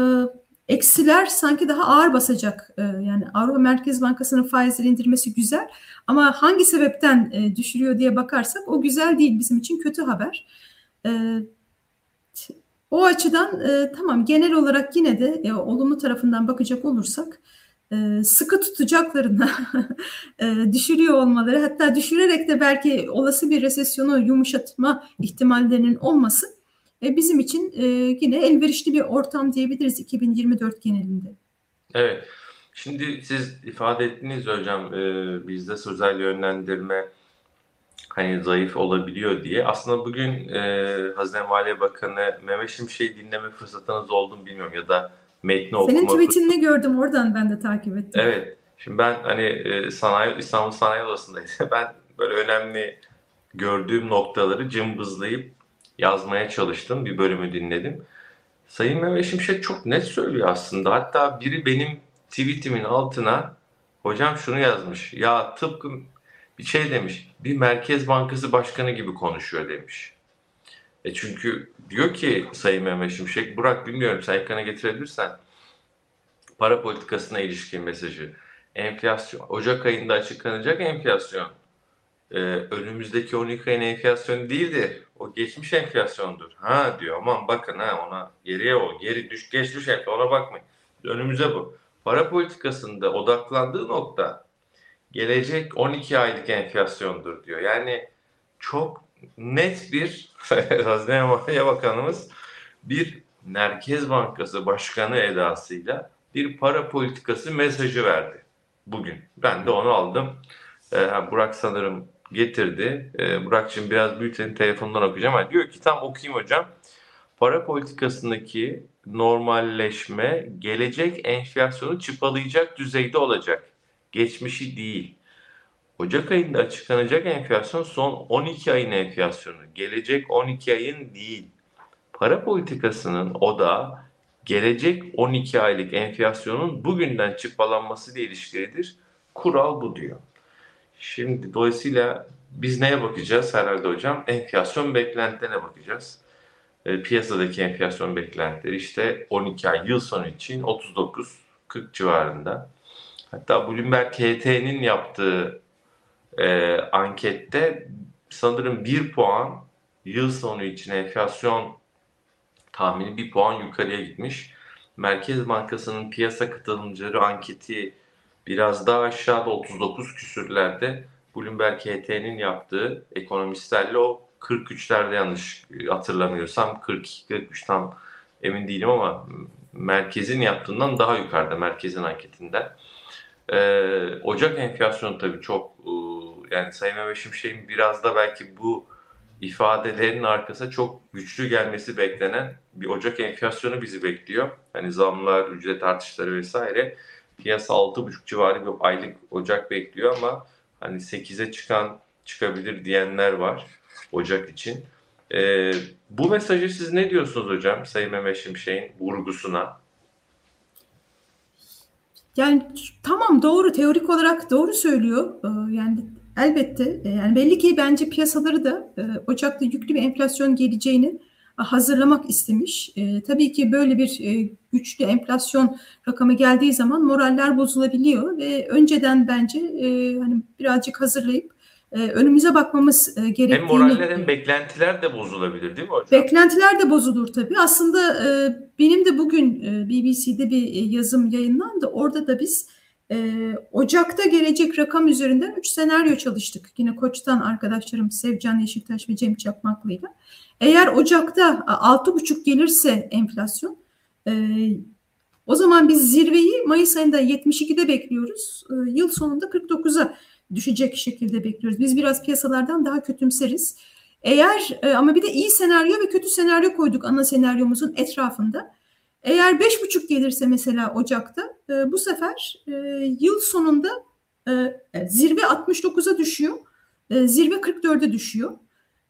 eksiler sanki daha ağır basacak. E, yani Avrupa Merkez Bankası'nın faizleri indirmesi güzel ama hangi sebepten düşürüyor diye bakarsak o güzel değil bizim için kötü haber. O açıdan tamam genel olarak yine de olumlu tarafından bakacak olursak e, sıkı tutacaklarına e, düşürüyor olmaları hatta düşürerek de belki olası bir resesyonu yumuşatma ihtimallerinin olması e, bizim için yine elverişli bir ortam diyebiliriz 2024 genelinde. Evet. Şimdi siz ifade ettiniz hocam bizde sözel yönlendirme hani zayıf olabiliyor diye. Aslında bugün e, Hazine Maliye Bakanı Mehmet Şimşek'i dinleme fırsatınız oldu mu bilmiyorum ya da metni okuma. Senin tweetini gördüm oradan ben de takip ettim. Evet. Şimdi ben hani e, sanayi İstanbul Sanayi Odası'ndaydım. Ben böyle önemli gördüğüm noktaları cımbızlayıp yazmaya çalıştım. Bir bölümü dinledim. Sayın Mehmet Şimşek çok net söylüyor aslında. Hatta biri benim tweetimin altına hocam şunu yazmış. Ya tıpkı bir şey demiş. Bir Merkez Bankası Başkanı gibi konuşuyor demiş. E çünkü diyor ki Sayın Mehmet Şimşek, Burak bilmiyorum sen ekrana getirebilirsen para politikasına ilişkin mesajı. Enflasyon, Ocak ayında açıklanacak enflasyon. Ee, önümüzdeki 12 ayın enflasyonu değildir. O geçmiş enflasyondur. Ha diyor aman bakın ha ona geriye o geri düş geç düş ona bakmayın. Önümüze bu. Para politikasında odaklandığı nokta gelecek 12 aylık enflasyondur diyor. Yani çok net bir Hazine Maliye Bakanımız bir Merkez Bankası Başkanı edasıyla bir para politikası mesajı verdi bugün. Ben de onu aldım. Ee, Burak sanırım getirdi. Ee, Burak'cığım biraz büyütelim telefondan okuyacağım. Yani diyor ki tam okuyayım hocam. Para politikasındaki normalleşme gelecek enflasyonu çıpalayacak düzeyde olacak. Geçmişi değil. Ocak ayında açıklanacak enflasyon son 12 ayın enflasyonu. Gelecek 12 ayın değil. Para politikasının o da gelecek 12 aylık enflasyonun bugünden çıpalanması ile ilişkilidir. Kural bu diyor. Şimdi dolayısıyla biz neye bakacağız herhalde hocam? Enflasyon beklentilerine bakacağız. E, piyasadaki enflasyon beklentileri işte 12 ay yıl sonu için 39-40 civarında. Hatta Bloomberg KT'nin yaptığı e, ankette sanırım 1 puan yıl sonu için enflasyon tahmini 1 puan yukarıya gitmiş. Merkez Bankası'nın piyasa katılımcıları anketi biraz daha aşağıda 39 küsürlerde Bloomberg HT'nin yaptığı ekonomistlerle o 43'lerde yanlış hatırlamıyorsam 42-43 tam emin değilim ama merkezin yaptığından daha yukarıda merkezin anketinden. Ee, Ocak enflasyonu tabii çok e, yani Sayın Mehmet Şimşek'in biraz da belki bu ifadelerin arkasına çok güçlü gelmesi beklenen bir Ocak enflasyonu bizi bekliyor. Hani zamlar, ücret artışları vesaire piyasa 6,5 civarı bir aylık Ocak bekliyor ama hani 8'e çıkan çıkabilir diyenler var Ocak için. E, bu mesajı siz ne diyorsunuz hocam Sayın Mehmet Şimşek'in vurgusuna? Yani tamam doğru teorik olarak doğru söylüyor. Ee, yani elbette e, yani belli ki bence piyasaları da e, Ocak'ta yüklü bir enflasyon geleceğini hazırlamak istemiş. E, tabii ki böyle bir e, güçlü enflasyon rakamı geldiği zaman moraller bozulabiliyor ve önceden bence e, hani birazcık hazırlayıp e, önümüze bakmamız e, gerektiğini... Hem moraller hem beklentiler de bozulabilir değil mi hocam? Beklentiler de bozulur tabii. Aslında e, benim de bugün e, BBC'de bir e, yazım yayınlandı. Orada da biz e, Ocak'ta gelecek rakam üzerinden 3 senaryo çalıştık. Yine Koç'tan arkadaşlarım Sevcan Yeşiltaş ve Cem Çakmaklı'yla. Eğer Ocak'ta 6,5 gelirse enflasyon e, o zaman biz zirveyi Mayıs ayında 72'de bekliyoruz. E, yıl sonunda 49'a düşecek şekilde bekliyoruz. Biz biraz piyasalardan daha kötümseriz. Eğer e, ama bir de iyi senaryo ve kötü senaryo koyduk ana senaryomuzun etrafında. Eğer 5,5 gelirse mesela Ocak'ta e, bu sefer e, yıl sonunda e, zirve 69'a düşüyor. E, zirve 44'e düşüyor.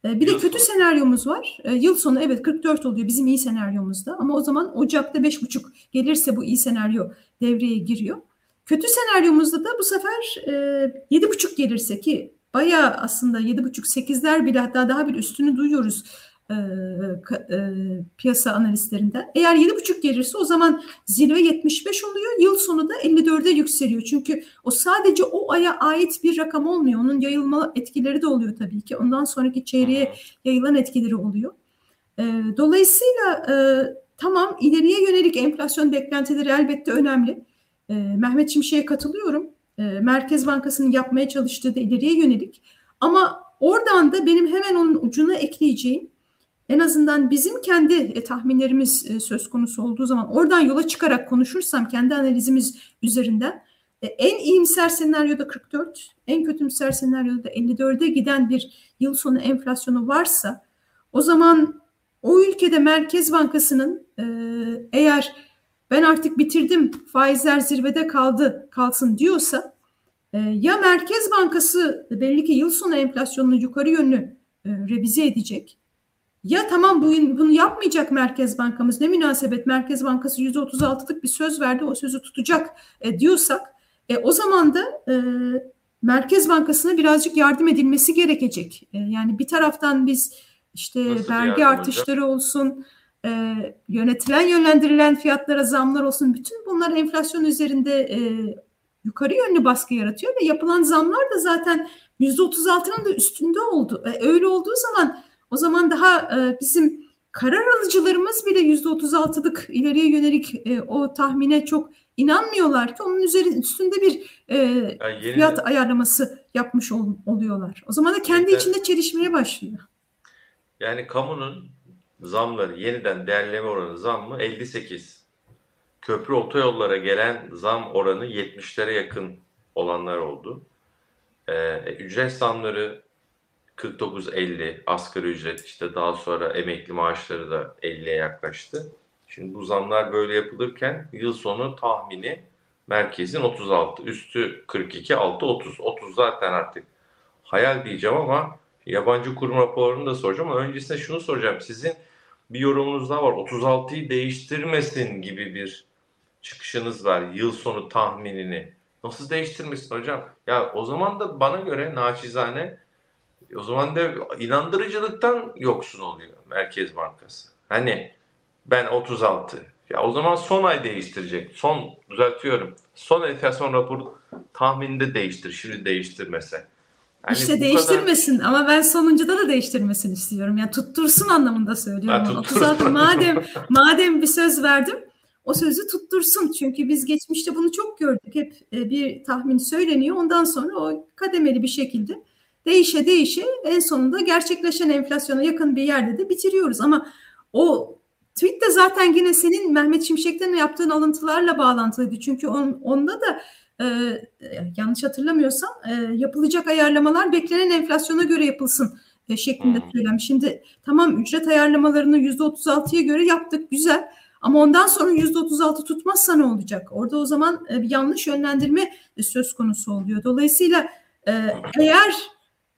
E, bir de kötü senaryomuz var. E, yıl sonu evet 44 oluyor bizim iyi senaryomuzda. Ama o zaman Ocak'ta 5,5 gelirse bu iyi senaryo devreye giriyor. Kötü senaryomuzda da bu sefer e, 7,5 gelirse ki bayağı aslında 7,5-8'ler bile hatta daha bir üstünü duyuyoruz e, e, piyasa analistlerinden. Eğer 7,5 gelirse o zaman zirve 75 oluyor. Yıl sonu da 54'e yükseliyor. Çünkü o sadece o aya ait bir rakam olmuyor. Onun yayılma etkileri de oluyor tabii ki. Ondan sonraki çeyreğe yayılan etkileri oluyor. E, dolayısıyla e, tamam ileriye yönelik enflasyon beklentileri elbette önemli. E, Mehmet Şimşek'e katılıyorum. E, Merkez Bankası'nın yapmaya çalıştığı da ileriye yönelik. Ama oradan da benim hemen onun ucuna ekleyeceğim en azından bizim kendi e, tahminlerimiz e, söz konusu olduğu zaman oradan yola çıkarak konuşursam kendi analizimiz üzerinden e, en iyimser senaryoda 44, en kötümser senaryoda 54'e giden bir yıl sonu enflasyonu varsa o zaman o ülkede Merkez Bankası'nın e, eğer ben artık bitirdim faizler zirvede kaldı kalsın diyorsa e, ya Merkez Bankası belli ki yıl sonu enflasyonunu yukarı yönlü e, revize edecek ya tamam bu, bunu yapmayacak Merkez Bankamız ne münasebet Merkez Bankası %36'lık bir söz verdi o sözü tutacak e, diyorsak e, o zaman da e, Merkez Bankası'na birazcık yardım edilmesi gerekecek. E, yani bir taraftan biz işte Nasıl vergi artışları hocam? olsun, e, yönetilen yönlendirilen fiyatlara zamlar olsun bütün bunlar enflasyon üzerinde e, yukarı yönlü baskı yaratıyor ve yapılan zamlar da zaten %36'nın da üstünde oldu. E, öyle olduğu zaman o zaman daha e, bizim karar alıcılarımız bile yüzde otuz altılık ileriye yönelik e, o tahmine çok inanmıyorlar ki onun üzerinde üstünde bir e, yani yeni, fiyat ayarlaması yapmış ol, oluyorlar. O zaman da kendi yeniden, içinde çelişmeye başlıyor. Yani kamunun zamları yeniden değerleme oranı zam mı 58. Köprü otoyollara gelen zam oranı 70'lere yakın olanlar oldu. Ee, ücret zamları 49-50 asgari ücret işte daha sonra emekli maaşları da 50'ye yaklaştı. Şimdi bu zamlar böyle yapılırken yıl sonu tahmini merkezin 36, üstü 42, altı 30. 30 zaten artık hayal diyeceğim ama yabancı kurum raporunu da soracağım ama öncesinde şunu soracağım. Sizin bir yorumunuz daha var. 36'yı değiştirmesin gibi bir çıkışınız var. Yıl sonu tahminini. Nasıl değiştirmesin hocam? Ya o zaman da bana göre naçizane o zaman da inandırıcılıktan yoksun oluyor Merkez Bankası. Hani ben 36. Ya o zaman son ay değiştirecek. Son düzeltiyorum. Son enflasyon raporu tahmininde değiştir. Şimdi değiştirmese. Yani işte değiştirmesin kadar... ama ben sonuncuda da değiştirmesini istiyorum. Yani tuttursun anlamında söylüyorum. Ha, 36 madem madem bir söz verdim o sözü tuttursun. Çünkü biz geçmişte bunu çok gördük. Hep e, bir tahmin söyleniyor. Ondan sonra o kademeli bir şekilde değişe değişe en sonunda gerçekleşen enflasyona yakın bir yerde de bitiriyoruz. Ama o tweet de zaten yine senin Mehmet Şimşek'ten yaptığın alıntılarla bağlantılıydı. Çünkü on, onda da e, yanlış hatırlamıyorsam e, yapılacak ayarlamalar beklenen enflasyona göre yapılsın e, şeklinde hmm. söylemiş. Şimdi tamam ücret ayarlamalarını yüzde 36'ya göre yaptık güzel. Ama ondan sonra yüzde 36 tutmazsa ne olacak? Orada o zaman e, bir yanlış yönlendirme söz konusu oluyor. Dolayısıyla e, eğer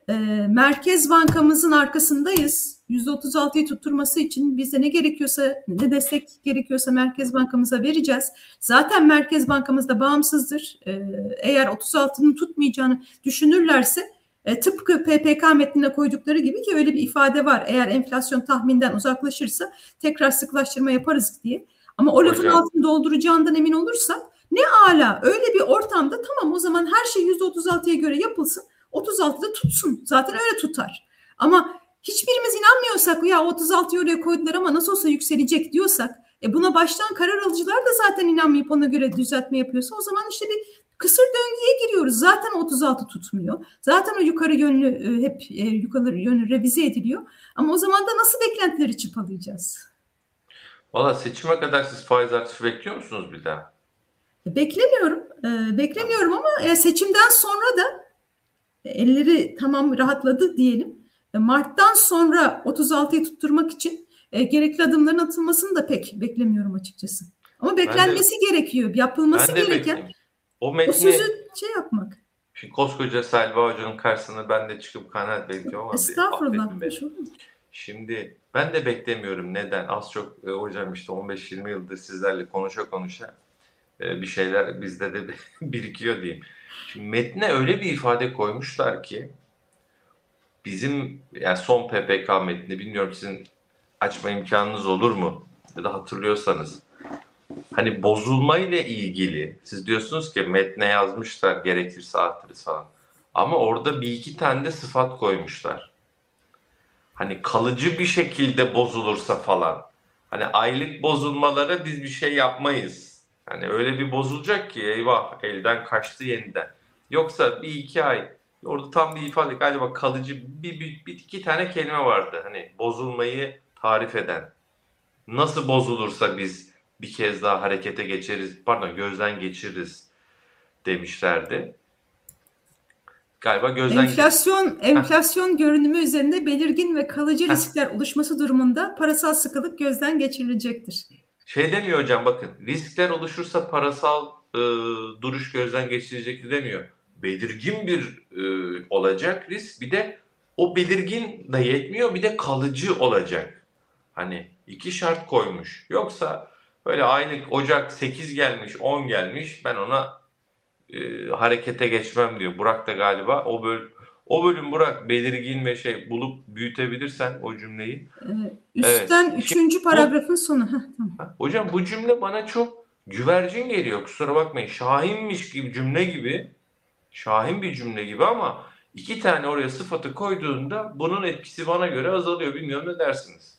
e, Merkez Bankamızın arkasındayız. %36'yı tutturması için bize ne gerekiyorsa, ne destek gerekiyorsa Merkez Bankamıza vereceğiz. Zaten Merkez Bankamız da bağımsızdır. E, eğer 36'nın tutmayacağını düşünürlerse e, tıpkı PPK metnine koydukları gibi ki öyle bir ifade var. Eğer enflasyon tahminden uzaklaşırsa tekrar sıklaştırma yaparız diye. Ama o lafın altını dolduracağından emin olursak ne ala öyle bir ortamda tamam o zaman her şey %36'ya göre yapılsın. 36'da tutsun. Zaten öyle tutar. Ama hiçbirimiz inanmıyorsak ya 36'yı oraya koydular ama nasıl olsa yükselecek diyorsak e buna baştan karar alıcılar da zaten inanmayıp ona göre düzeltme yapıyorsa o zaman işte bir kısır döngüye giriyoruz. Zaten 36 tutmuyor. Zaten o yukarı yönlü e, hep e, yukarı yönlü revize ediliyor. Ama o zaman da nasıl beklentileri çıpalayacağız? Valla seçime kadar siz faiz artışı bekliyor musunuz bir daha? E, beklemiyorum. beklemiyorum ama seçimden sonra da elleri tamam rahatladı diyelim. Mart'tan sonra 36'yı tutturmak için gerekli adımların atılmasını da pek beklemiyorum açıkçası. Ama beklenmesi de, gerekiyor. Yapılması gereken o, metni, o sözü şey yapmak. Şimdi koskoca Selva Hoca'nın karşısına ben de çıkıp kanaat bekliyorum ama Estağfurullah. Şimdi ben de beklemiyorum. Neden? Az çok e, hocam işte 15-20 yıldır sizlerle konuşa konuşa e, bir şeyler bizde de birikiyor diyeyim. Şimdi metne öyle bir ifade koymuşlar ki bizim yani son PPK metni bilmiyorum sizin açma imkanınız olur mu? Ya da hatırlıyorsanız hani bozulma ile ilgili siz diyorsunuz ki metne yazmışlar gerekirse artırız falan. Ama orada bir iki tane de sıfat koymuşlar. Hani kalıcı bir şekilde bozulursa falan. Hani aylık bozulmalara biz bir şey yapmayız. Hani öyle bir bozulacak ki eyvah elden kaçtı yeniden. Yoksa bir iki ay orada tam bir ifade galiba kalıcı bir, bir, bir iki tane kelime vardı. Hani bozulmayı tarif eden. Nasıl bozulursa biz bir kez daha harekete geçeriz, pardon gözden geçiririz demişlerdi. Galiba gözden enflasyon enflasyon görünümü üzerinde belirgin ve kalıcı riskler oluşması durumunda parasal sıkılık gözden geçirilecektir. Şey demiyor hocam bakın riskler oluşursa parasal e, duruş gözden geçirilecektir demiyor. Belirgin bir e, olacak risk bir de o belirgin de yetmiyor bir de kalıcı olacak. Hani iki şart koymuş. Yoksa Böyle aylık Ocak 8 gelmiş 10 gelmiş ben ona e, harekete geçmem diyor. Burak da galiba o böl o bölüm Burak belirgin ve şey bulup büyütebilirsen o cümleyi. Ee, üstten evet. üçüncü Şimdi, paragrafın sonu. Hocam bu cümle bana çok güvercin geliyor kusura bakmayın. Şahinmiş gibi cümle gibi. Şahin bir cümle gibi ama iki tane oraya sıfatı koyduğunda bunun etkisi bana göre azalıyor. Bilmiyorum ne dersiniz?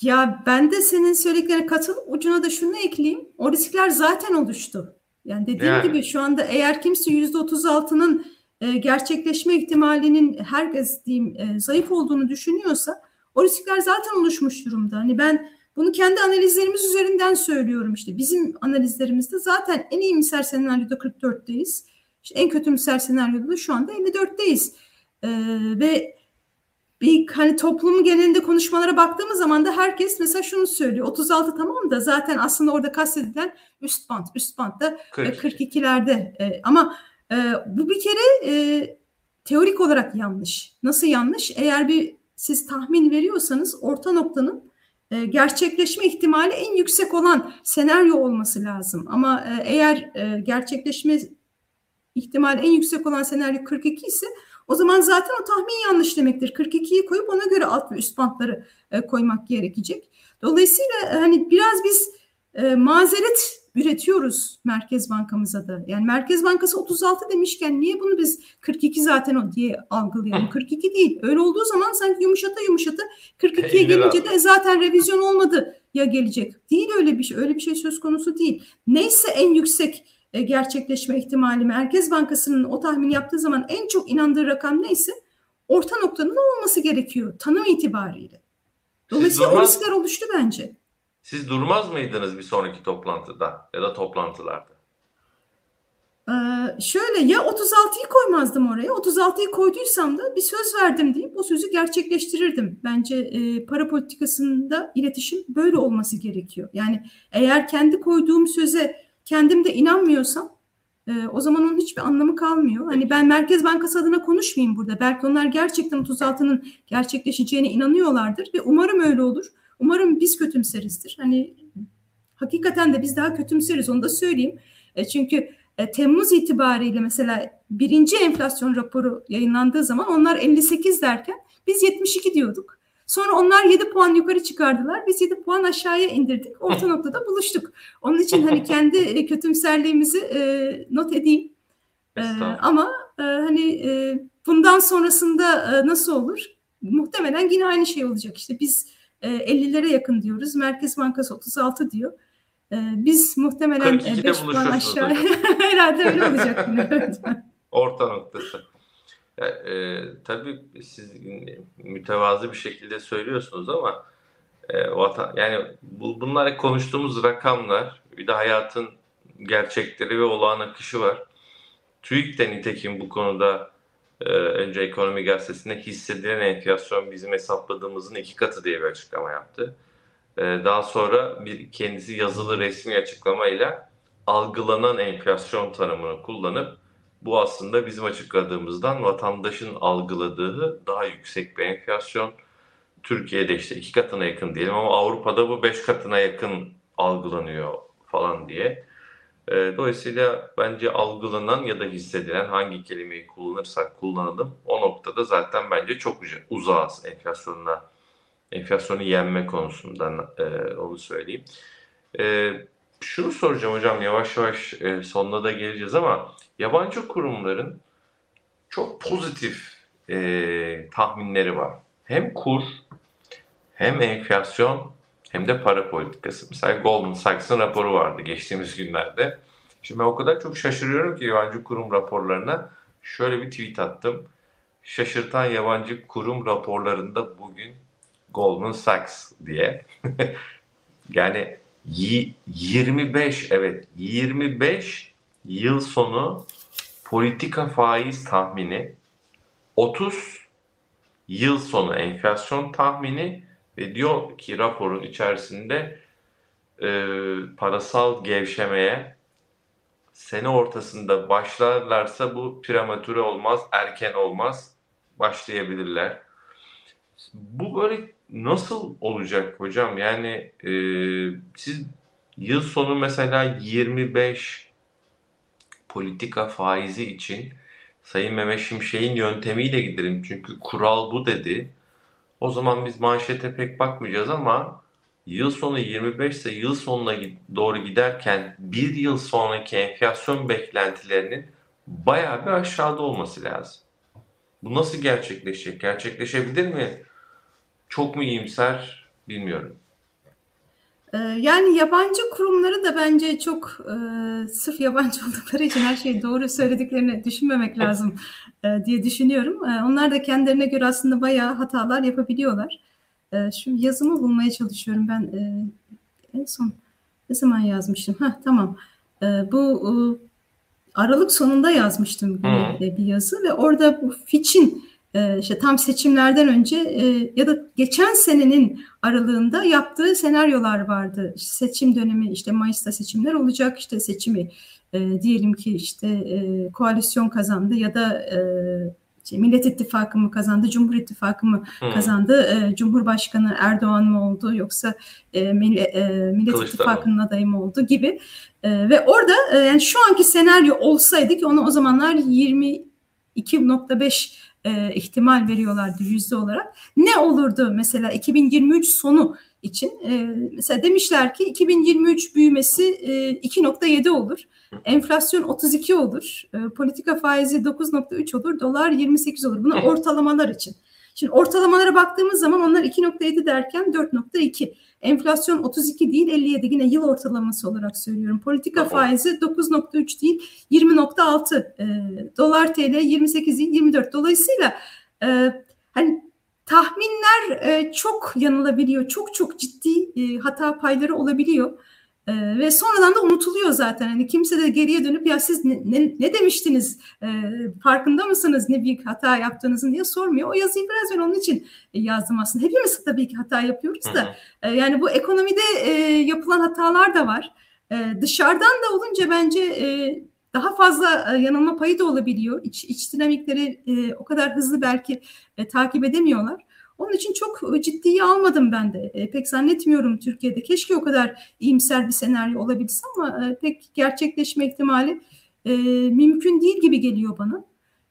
Ya ben de senin söylediklerine katılıp ucuna da şunu ekleyeyim. O riskler zaten oluştu. Yani dediğim yani. gibi şu anda eğer kimse %36'nın e, gerçekleşme ihtimalinin herkes diyeyim e, zayıf olduğunu düşünüyorsa o riskler zaten oluşmuş durumda. Hani ben bunu kendi analizlerimiz üzerinden söylüyorum işte. Bizim analizlerimizde zaten en iyimser senaryoda 44'teyiz. İşte en kötümser senaryoda da şu anda 54'teyiz. Ee, ve bir hani toplumun genelinde konuşmalara baktığımız zaman da herkes mesela şunu söylüyor. 36 tamam da zaten aslında orada kastedilen üst band. Üst band da 42'lerde. E, ama e, bu bir kere e, teorik olarak yanlış. Nasıl yanlış? Eğer bir siz tahmin veriyorsanız orta noktanın e, gerçekleşme ihtimali en yüksek olan senaryo olması lazım. Ama e, eğer e, gerçekleşme ihtimali en yüksek olan senaryo 42 ise o zaman zaten o tahmin yanlış demektir. 42'yi koyup ona göre alt ve üst bantları e, koymak gerekecek. Dolayısıyla hani biraz biz e, mazeret üretiyoruz Merkez Bankamıza da. Yani Merkez Bankası 36 demişken niye bunu biz 42 zaten o diye algılayalım? 42 değil. Öyle olduğu zaman sanki yumuşata yumuşata 42'ye gelince de zaten revizyon olmadı ya gelecek. Değil öyle bir şey. Öyle bir şey söz konusu değil. Neyse en yüksek e, gerçekleşme ihtimali Merkez Bankası'nın o tahmin yaptığı zaman en çok inandığı rakam neyse orta noktanın olması gerekiyor tanım itibariyle. Dolayısıyla o riskler oluştu bence. Siz durmaz mıydınız bir sonraki toplantıda ya da toplantılarda? Ee, şöyle ya 36'yı koymazdım oraya. 36'yı koyduysam da bir söz verdim deyip o sözü gerçekleştirirdim. Bence e, para politikasında iletişim böyle olması gerekiyor. Yani eğer kendi koyduğum söze kendim de inanmıyorsam e, o zaman onun hiçbir anlamı kalmıyor. Hani ben Merkez Bankası adına konuşmayayım burada. Belki onlar gerçekten 36'nın gerçekleşeceğine inanıyorlardır ve umarım öyle olur. Umarım biz kötümserizdir. Hani hakikaten de biz daha kötümseriz onu da söyleyeyim. E, çünkü e, Temmuz itibariyle mesela birinci enflasyon raporu yayınlandığı zaman onlar 58 derken biz 72 diyorduk. Sonra onlar 7 puan yukarı çıkardılar. Biz 7 puan aşağıya indirdik. Orta noktada buluştuk. Onun için hani kendi e, kötümserliğimizi e, not edeyim. E, ama e, hani e, bundan sonrasında e, nasıl olur? Muhtemelen yine aynı şey olacak. İşte biz e, 50'lere yakın diyoruz. Merkez Bankası 36 diyor. E, biz muhtemelen 5 puan aşağı herhalde öyle olacak. Orta noktası. Ya, e, tabii siz mütevazı bir şekilde söylüyorsunuz ama e, vatan, yani bu, bunlar konuştuğumuz rakamlar bir de hayatın gerçekleri ve olağan akışı var. TÜİK de nitekim bu konuda e, önce Ekonomi Gazetesi'nde hissedilen enflasyon bizim hesapladığımızın iki katı diye bir açıklama yaptı. E, daha sonra bir kendisi yazılı resmi açıklamayla algılanan enflasyon tanımını kullanıp bu aslında bizim açıkladığımızdan vatandaşın algıladığı daha yüksek bir enflasyon. Türkiye'de işte iki katına yakın diyelim ama Avrupa'da bu beş katına yakın algılanıyor falan diye. E, dolayısıyla bence algılanan ya da hissedilen hangi kelimeyi kullanırsak kullanalım o noktada zaten bence çok uzağız enflasyonla enflasyonu yenme konusundan e, onu söyleyeyim. E, şunu soracağım hocam yavaş yavaş e, sonuna da geleceğiz ama yabancı kurumların çok pozitif e, tahminleri var. Hem kur hem enflasyon hem de para politikası. Mesela Goldman Sachs'ın raporu vardı geçtiğimiz günlerde. Şimdi ben o kadar çok şaşırıyorum ki yabancı kurum raporlarına. Şöyle bir tweet attım. Şaşırtan yabancı kurum raporlarında bugün Goldman Sachs diye. yani 25 evet 25 yıl sonu politika faiz tahmini 30 yıl sonu enflasyon tahmini ve diyor ki raporun içerisinde e, parasal gevşemeye sene ortasında başlarlarsa bu prematüre olmaz, erken olmaz, başlayabilirler. Bu böyle nasıl olacak hocam? Yani e, siz yıl sonu mesela 25 politika faizi için Sayın Mehmet Şimşek'in yöntemiyle gidelim. Çünkü kural bu dedi. O zaman biz manşete pek bakmayacağız ama yıl sonu 25 ise yıl sonuna doğru giderken bir yıl sonraki enflasyon beklentilerinin bayağı bir aşağıda olması lazım. Bu nasıl gerçekleşecek? Gerçekleşebilir mi? Çok mu iyimser bilmiyorum. Ee, yani yabancı kurumları da bence çok e, sırf yabancı oldukları için her şeyi doğru söylediklerini düşünmemek lazım e, diye düşünüyorum. E, onlar da kendilerine göre aslında bayağı hatalar yapabiliyorlar. E, şu yazımı bulmaya çalışıyorum ben. E, en son ne zaman yazmıştım? Ha tamam. E, bu e, Aralık sonunda yazmıştım bir, bir yazı ve orada bu Fitch'in e, işte tam seçimlerden önce e, ya da geçen senenin aralığında yaptığı senaryolar vardı. İşte seçim dönemi işte Mayıs'ta seçimler olacak işte seçimi e, diyelim ki işte e, koalisyon kazandı ya da e, şey, Millet İttifakı mı kazandı, Cumhur İttifakı mı hmm. kazandı, e, Cumhurbaşkanı Erdoğan mı oldu yoksa e, Millet, e, Millet İttifakı'nın adayı mı oldu gibi e, ve orada e, yani şu anki senaryo olsaydı ki onu o zamanlar 22.5 e, ihtimal veriyorlardı yüzde olarak. Ne olurdu mesela 2023 sonu için? E, mesela demişler ki 2023 büyümesi e, 2.7 olur. Enflasyon 32 olur. E, politika faizi 9.3 olur. Dolar 28 olur. Bunlar ortalamalar için. Şimdi ortalamalara baktığımız zaman onlar 2.7 derken 4.2. Enflasyon 32 değil 57 yine yıl ortalaması olarak söylüyorum. Politika faizi 9.3 değil 20.6. E, dolar TL 28 değil 24. Dolayısıyla e, hani tahminler e, çok yanılabiliyor. Çok çok ciddi e, hata payları olabiliyor. Ee, ve sonradan da unutuluyor zaten. Hani kimse de geriye dönüp ya siz ne, ne, ne demiştiniz, e, farkında mısınız ne büyük hata yaptığınızın diye sormuyor. O yazıyı biraz ben onun için yazdım aslında. Hepimiz tabii ki hata yapıyoruz da. E, yani bu ekonomide e, yapılan hatalar da var. E, dışarıdan da olunca bence e, daha fazla e, yanılma payı da olabiliyor. İç, iç dinamikleri e, o kadar hızlı belki e, takip edemiyorlar. Onun için çok ciddiye almadım ben de. E, pek zannetmiyorum Türkiye'de. Keşke o kadar iyimser bir senaryo olabilse ama e, pek gerçekleşme ihtimali e, mümkün değil gibi geliyor bana.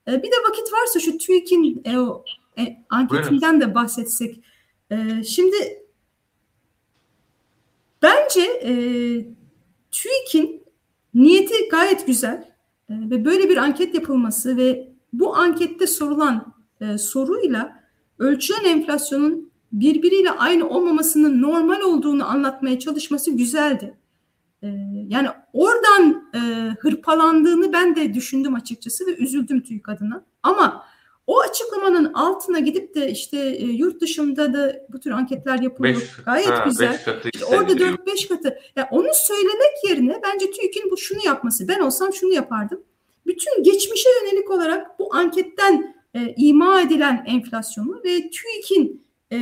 E, bir de vakit varsa şu TÜİK'in e, e, anketinden de bahsetsek. E, şimdi bence e, TÜİK'in niyeti gayet güzel e, ve böyle bir anket yapılması ve bu ankette sorulan e, soruyla ölçülen enflasyonun birbiriyle aynı olmamasının normal olduğunu anlatmaya çalışması güzeldi. Ee, yani oradan e, hırpalandığını ben de düşündüm açıkçası ve üzüldüm TÜİK adına. Ama o açıklamanın altına gidip de işte e, yurt dışında da bu tür anketler yapılıyor. Beş, Gayet ha, güzel. İşte orada 4-5 katı. Yani onu söylemek yerine bence TÜİK'in bu şunu yapması. Ben olsam şunu yapardım. Bütün geçmişe yönelik olarak bu anketten e, ima edilen enflasyonu ve TÜİK'in e,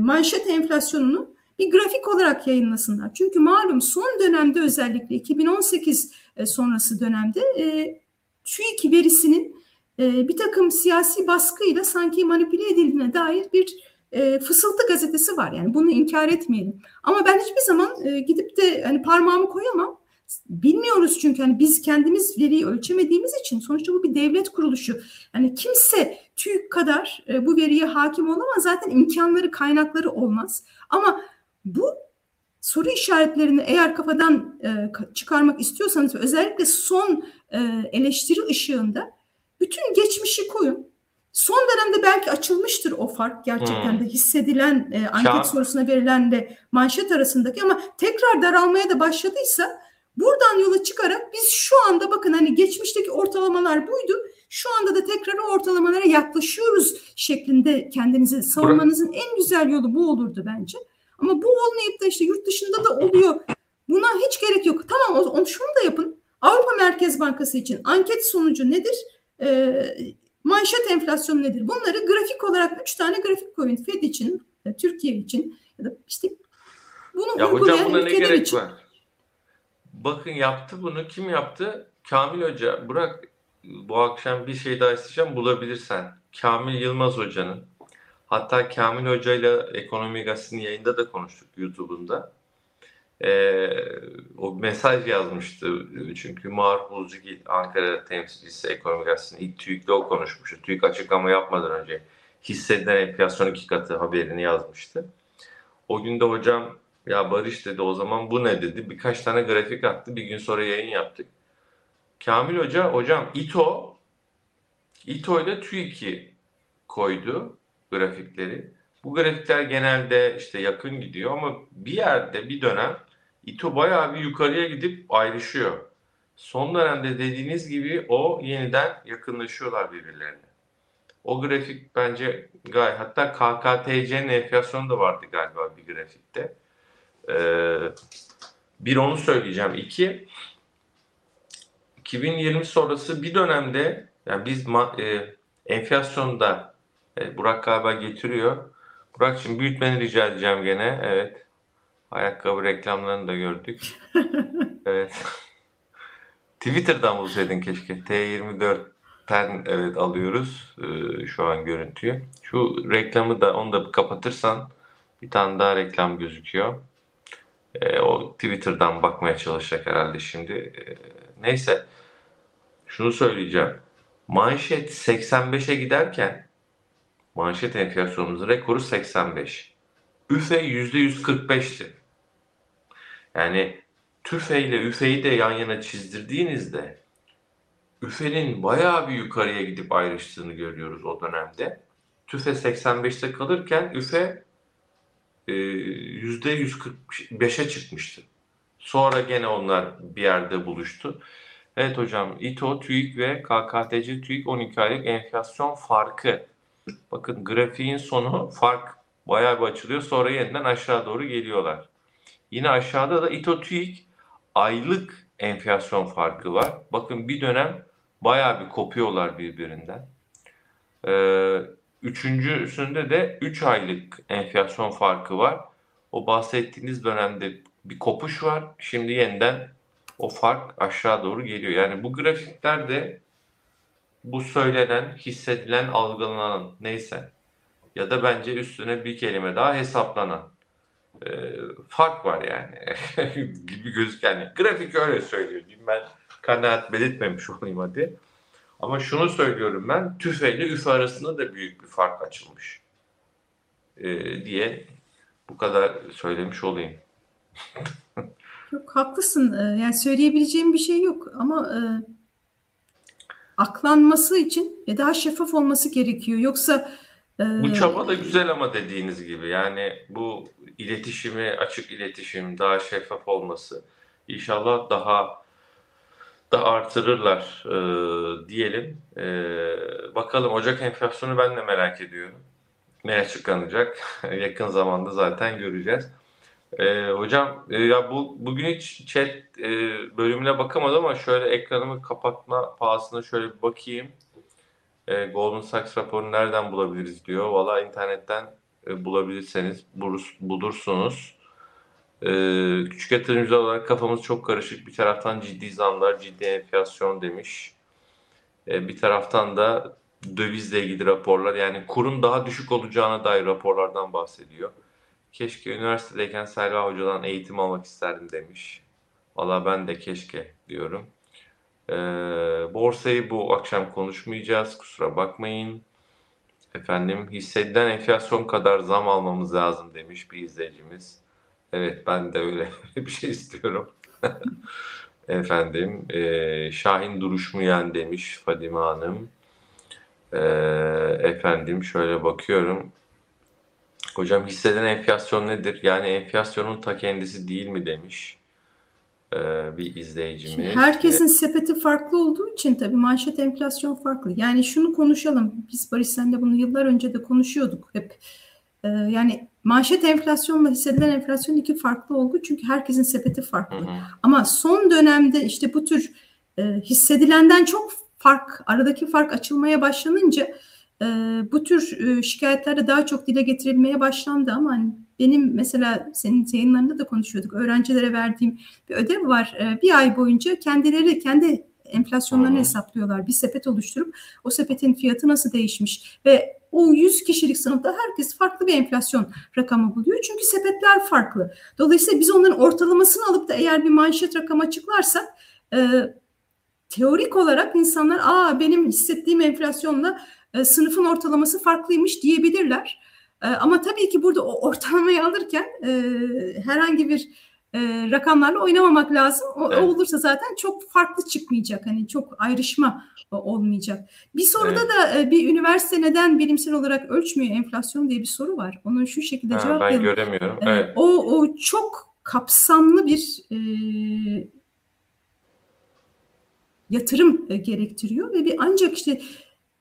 manşet enflasyonunu bir grafik olarak yayınlasınlar. Çünkü malum son dönemde özellikle 2018 e, sonrası dönemde e, TÜİK verisinin e, bir takım siyasi baskıyla sanki manipüle edildiğine dair bir e, fısıltı gazetesi var. Yani bunu inkar etmeyelim. Ama ben hiçbir zaman e, gidip de hani parmağımı koyamam. Bilmiyoruz çünkü hani biz kendimiz veriyi ölçemediğimiz için sonuçta bu bir devlet kuruluşu. Yani kimse TÜİK kadar e, bu veriye hakim olamaz. Zaten imkanları, kaynakları olmaz. Ama bu soru işaretlerini eğer kafadan e, çıkarmak istiyorsanız özellikle son e, eleştiri ışığında bütün geçmişi koyun. Son dönemde belki açılmıştır o fark gerçekten hmm. de hissedilen e, anket Kağıt. sorusuna verilenle manşet arasındaki ama tekrar daralmaya da başladıysa buradan yola çıkarak biz şu anda bakın hani geçmişteki ortalamalar buydu. Şu anda da tekrar o ortalamalara yaklaşıyoruz şeklinde kendinizi savunmanızın en güzel yolu bu olurdu bence. Ama bu olmayıp da işte yurt dışında da oluyor. Buna hiç gerek yok. Tamam o, o şunu da yapın. Avrupa Merkez Bankası için anket sonucu nedir? Ee, manşet enflasyonu nedir? Bunları grafik olarak üç tane grafik koyun. FED için, e, Türkiye için ya da işte bunu ya hocam buna ne gerek için. var? Bakın yaptı bunu. Kim yaptı? Kamil Hoca. Burak bu akşam bir şey daha isteyeceğim bulabilirsen. Kamil Yılmaz Hoca'nın Hatta Kamil Hoca ile Ekonomi Gazetesi'nin yayında da konuştuk YouTube'unda. Ee, o mesaj yazmıştı. Çünkü Mahur Buzcugil Ankara temsilcisi Ekonomi Gazetesi'nin ilk TÜİK'le o konuşmuştu. TÜİK açıklama yapmadan önce hissedilen enflasyon iki katı haberini yazmıştı. O gün de hocam ya Barış dedi o zaman bu ne dedi. Birkaç tane grafik attı. Bir gün sonra yayın yaptık. Kamil Hoca hocam İTO İTO ile TÜİK'i koydu grafikleri. Bu grafikler genelde işte yakın gidiyor ama bir yerde bir dönem İTO bayağı bir yukarıya gidip ayrışıyor. Son dönemde dediğiniz gibi o yeniden yakınlaşıyorlar birbirlerine. O grafik bence gayet hatta KKTC'nin enflasyonu da vardı galiba bir grafikte. Ee, bir onu söyleyeceğim. İki 2020 sonrası bir dönemde yani biz e, enflasyonda Evet, Burak galiba getiriyor. Burak şimdi büyütmeni rica edeceğim gene. Evet. Ayakkabı reklamlarını da gördük. evet. Twitter'dan bulsaydın keşke. T24'ten evet alıyoruz ee, şu an görüntüyü. Şu reklamı da onu da kapatırsan bir tane daha reklam gözüküyor. Ee, o Twitter'dan bakmaya çalışacak herhalde şimdi. Ee, neyse. Şunu söyleyeceğim. Manşet 85'e giderken Manşet enflasyonumuzun rekoru 85. üfe %145'ti. Yani TÜFE ile üfeyi de yan yana çizdirdiğinizde üfenin bayağı bir yukarıya gidip ayrıştığını görüyoruz o dönemde. TÜFE 85'te kalırken üfe e, %145'e çıkmıştı. Sonra gene onlar bir yerde buluştu. Evet hocam İTO, TÜİK ve KKTC TÜİK 12 aylık enflasyon farkı Bakın grafiğin sonu fark bayağı bir açılıyor. Sonra yeniden aşağı doğru geliyorlar. Yine aşağıda da İTO TÜİK aylık enflasyon farkı var. Bakın bir dönem bayağı bir kopuyorlar birbirinden. Ee, üçüncüsünde de 3 aylık enflasyon farkı var. O bahsettiğiniz dönemde bir kopuş var. Şimdi yeniden o fark aşağı doğru geliyor. Yani bu grafiklerde bu söylenen, hissedilen, algılanan neyse ya da bence üstüne bir kelime daha hesaplanan e, fark var yani gibi gözüken. Yani grafik öyle söylüyor. Ben kanaat belirtmemiş olayım hadi. Ama şunu söylüyorum ben, TÜFE ile üfe arasında da büyük bir fark açılmış e, diye bu kadar söylemiş olayım. Yok haklısın. Ee, yani söyleyebileceğim bir şey yok ama e, aklanması için e, daha şeffaf olması gerekiyor. Yoksa e, bu çaba da güzel ama dediğiniz gibi yani bu iletişimi açık iletişim daha şeffaf olması inşallah daha da artırırlar e, diyelim. E, bakalım Ocak enflasyonu ben de merak ediyorum. Ne açıklanacak? Yakın zamanda zaten göreceğiz. E, hocam e, ya bu bugün hiç chat e, bölümüne bakamadım ama şöyle ekranımı kapatma pahasına şöyle bir bakayım. E, Golden Sachs raporunu nereden bulabiliriz diyor. Valla internetten e, bulabilirseniz bulur, bulursunuz. E, küçük yatırımcı olarak kafamız çok karışık. Bir taraftan ciddi zamlar, ciddi enflasyon demiş. E, bir taraftan da dövizle ilgili raporlar yani kurun daha düşük olacağına dair raporlardan bahsediyor. Keşke üniversitedeyken Selva Hoca'dan eğitim almak isterdim demiş. Valla ben de keşke diyorum. Ee, borsayı bu akşam konuşmayacağız. Kusura bakmayın. Efendim hissedilen enflasyon kadar zam almamız lazım demiş bir izleyicimiz. Evet ben de öyle bir şey istiyorum. Efendim e, Şahin duruşmayan demiş Fadime Hanım. E, efendim şöyle bakıyorum. Hocam hisseden enflasyon nedir? Yani enflasyonun ta kendisi değil mi demiş e, bir izleyicimiz. Şimdi herkesin sepeti farklı olduğu için tabii manşet enflasyon farklı. Yani şunu konuşalım. Biz Barış senle bunu yıllar önce de konuşuyorduk hep. E, yani manşet enflasyonla hissedilen enflasyon iki farklı olgu çünkü herkesin sepeti farklı. Hı hı. Ama son dönemde işte bu tür e, hissedilenden çok fark, aradaki fark açılmaya başlanınca e, bu tür e, şikayetlerde daha çok dile getirilmeye başlandı ama hani benim mesela senin yayınlarında da konuşuyorduk. Öğrencilere verdiğim bir ödev var. E, bir ay boyunca kendileri kendi enflasyonlarını hmm. hesaplıyorlar. Bir sepet oluşturup o sepetin fiyatı nasıl değişmiş ve o 100 kişilik sınıfta herkes farklı bir enflasyon rakamı buluyor. Çünkü sepetler farklı. Dolayısıyla biz onların ortalamasını alıp da eğer bir manşet rakam açıklarsak e, teorik olarak insanlar aa benim hissettiğim enflasyonla e, sınıfın ortalaması farklıymış diyebilirler. E, ama tabii ki burada o ortalamayı alırken e, herhangi bir e, rakamlarla oynamamak lazım. O, evet. olursa zaten çok farklı çıkmayacak. Hani çok ayrışma olmayacak. Bir soruda evet. da e, bir üniversite neden bilimsel olarak ölçmüyor enflasyon diye bir soru var. Onu şu şekilde ha, cevaplayalım. Ben göremiyorum. E, evet. O, o çok kapsamlı bir e, yatırım e, gerektiriyor ve bir ancak işte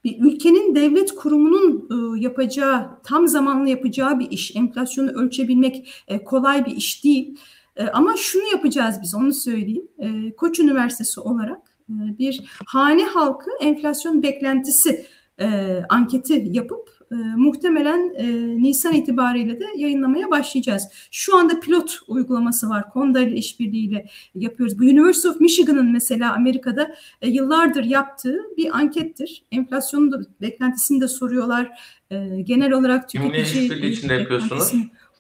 bir ülkenin devlet kurumunun e, yapacağı, tam zamanlı yapacağı bir iş. Enflasyonu ölçebilmek e, kolay bir iş değil. E, ama şunu yapacağız biz, onu söyleyeyim. E, Koç Üniversitesi olarak e, bir hane halkı enflasyon beklentisi e, anketi yapıp e, muhtemelen e, Nisan itibariyle de yayınlamaya başlayacağız. Şu anda pilot uygulaması var. Konda ile işbirliğiyle yapıyoruz. Bu University of Michigan'ın mesela Amerika'da e, yıllardır yaptığı bir ankettir. Enflasyonun da beklentisini de soruyorlar. E, genel olarak tüketici... Kiminle işbirliği içinde yapıyorsunuz?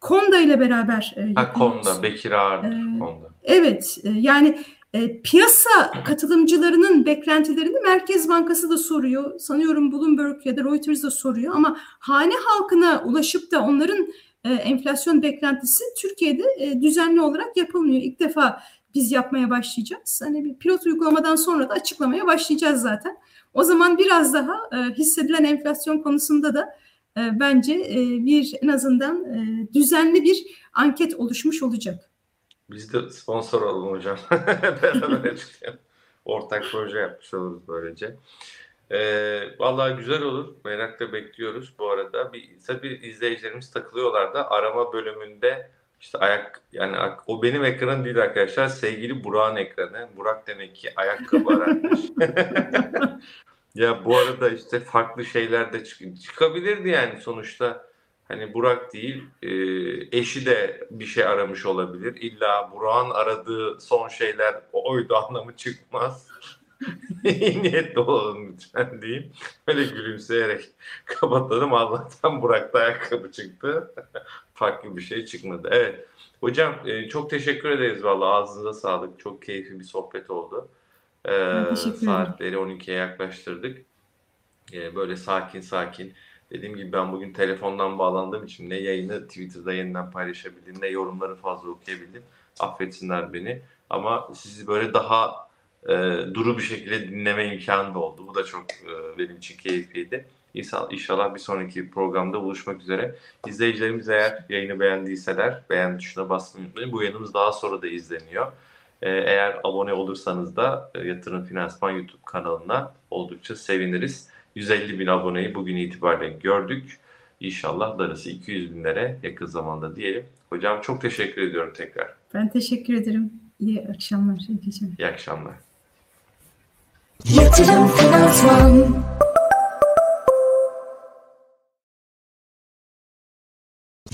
Konda ile beraber e, Ha Konda, Bekir Ağırdır. E, Konda. Evet, e, yani e, piyasa katılımcılarının beklentilerini Merkez Bankası da soruyor. Sanıyorum Bloomberg ya da Reuters da soruyor ama hane halkına ulaşıp da onların e, enflasyon beklentisi Türkiye'de e, düzenli olarak yapılmıyor. İlk defa biz yapmaya başlayacağız. Hani bir pilot uygulamadan sonra da açıklamaya başlayacağız zaten. O zaman biraz daha e, hissedilen enflasyon konusunda da e, bence e, bir en azından e, düzenli bir anket oluşmuş olacak. Biz de sponsor olalım hocam. Beraber. Ortak proje yapmış oluruz böylece. Ee, vallahi güzel olur. Merakla bekliyoruz bu arada. Bir, tabii izleyicilerimiz takılıyorlar da arama bölümünde işte ayak yani o benim ekranım değil arkadaşlar. Sevgili Burak'ın ekranı. Burak demek ki ayakkabı aratmış. ya bu arada işte farklı şeyler de çık çıkabilirdi yani sonuçta Hani Burak değil, e, eşi de bir şey aramış olabilir. İlla Burak'ın aradığı son şeyler oydu anlamı çıkmaz. İyi niyetli olalım lütfen diyeyim. Öyle gülümseyerek kapatalım. Allah'tan Burak'ta ayakkabı çıktı. Farklı bir şey çıkmadı. Evet. Hocam e, çok teşekkür ederiz valla. Ağzınıza sağlık. Çok keyifli bir sohbet oldu. E, saatleri 12'ye yaklaştırdık. E, böyle sakin sakin. Dediğim gibi ben bugün telefondan bağlandığım için ne yayını Twitter'da yeniden paylaşabildim ne yorumları fazla okuyabildim. Affetsinler beni. Ama sizi böyle daha e, duru bir şekilde dinleme imkanı da oldu. Bu da çok e, benim için keyifliydi. İnşallah bir sonraki programda buluşmak üzere. İzleyicilerimiz eğer yayını beğendiyseler beğen tuşuna basmayı unutmayın. Bu yayınımız daha sonra da izleniyor. Ee, eğer abone olursanız da e, Yatırım Finansman YouTube kanalına oldukça seviniriz. 150 bin aboneyi bugün itibariyle gördük. İnşallah darısı 200 binlere yakın zamanda diyelim. Hocam çok teşekkür ediyorum tekrar. Ben teşekkür ederim. İyi akşamlar, iyi geceler. İyi akşamlar. Yatırım Finansman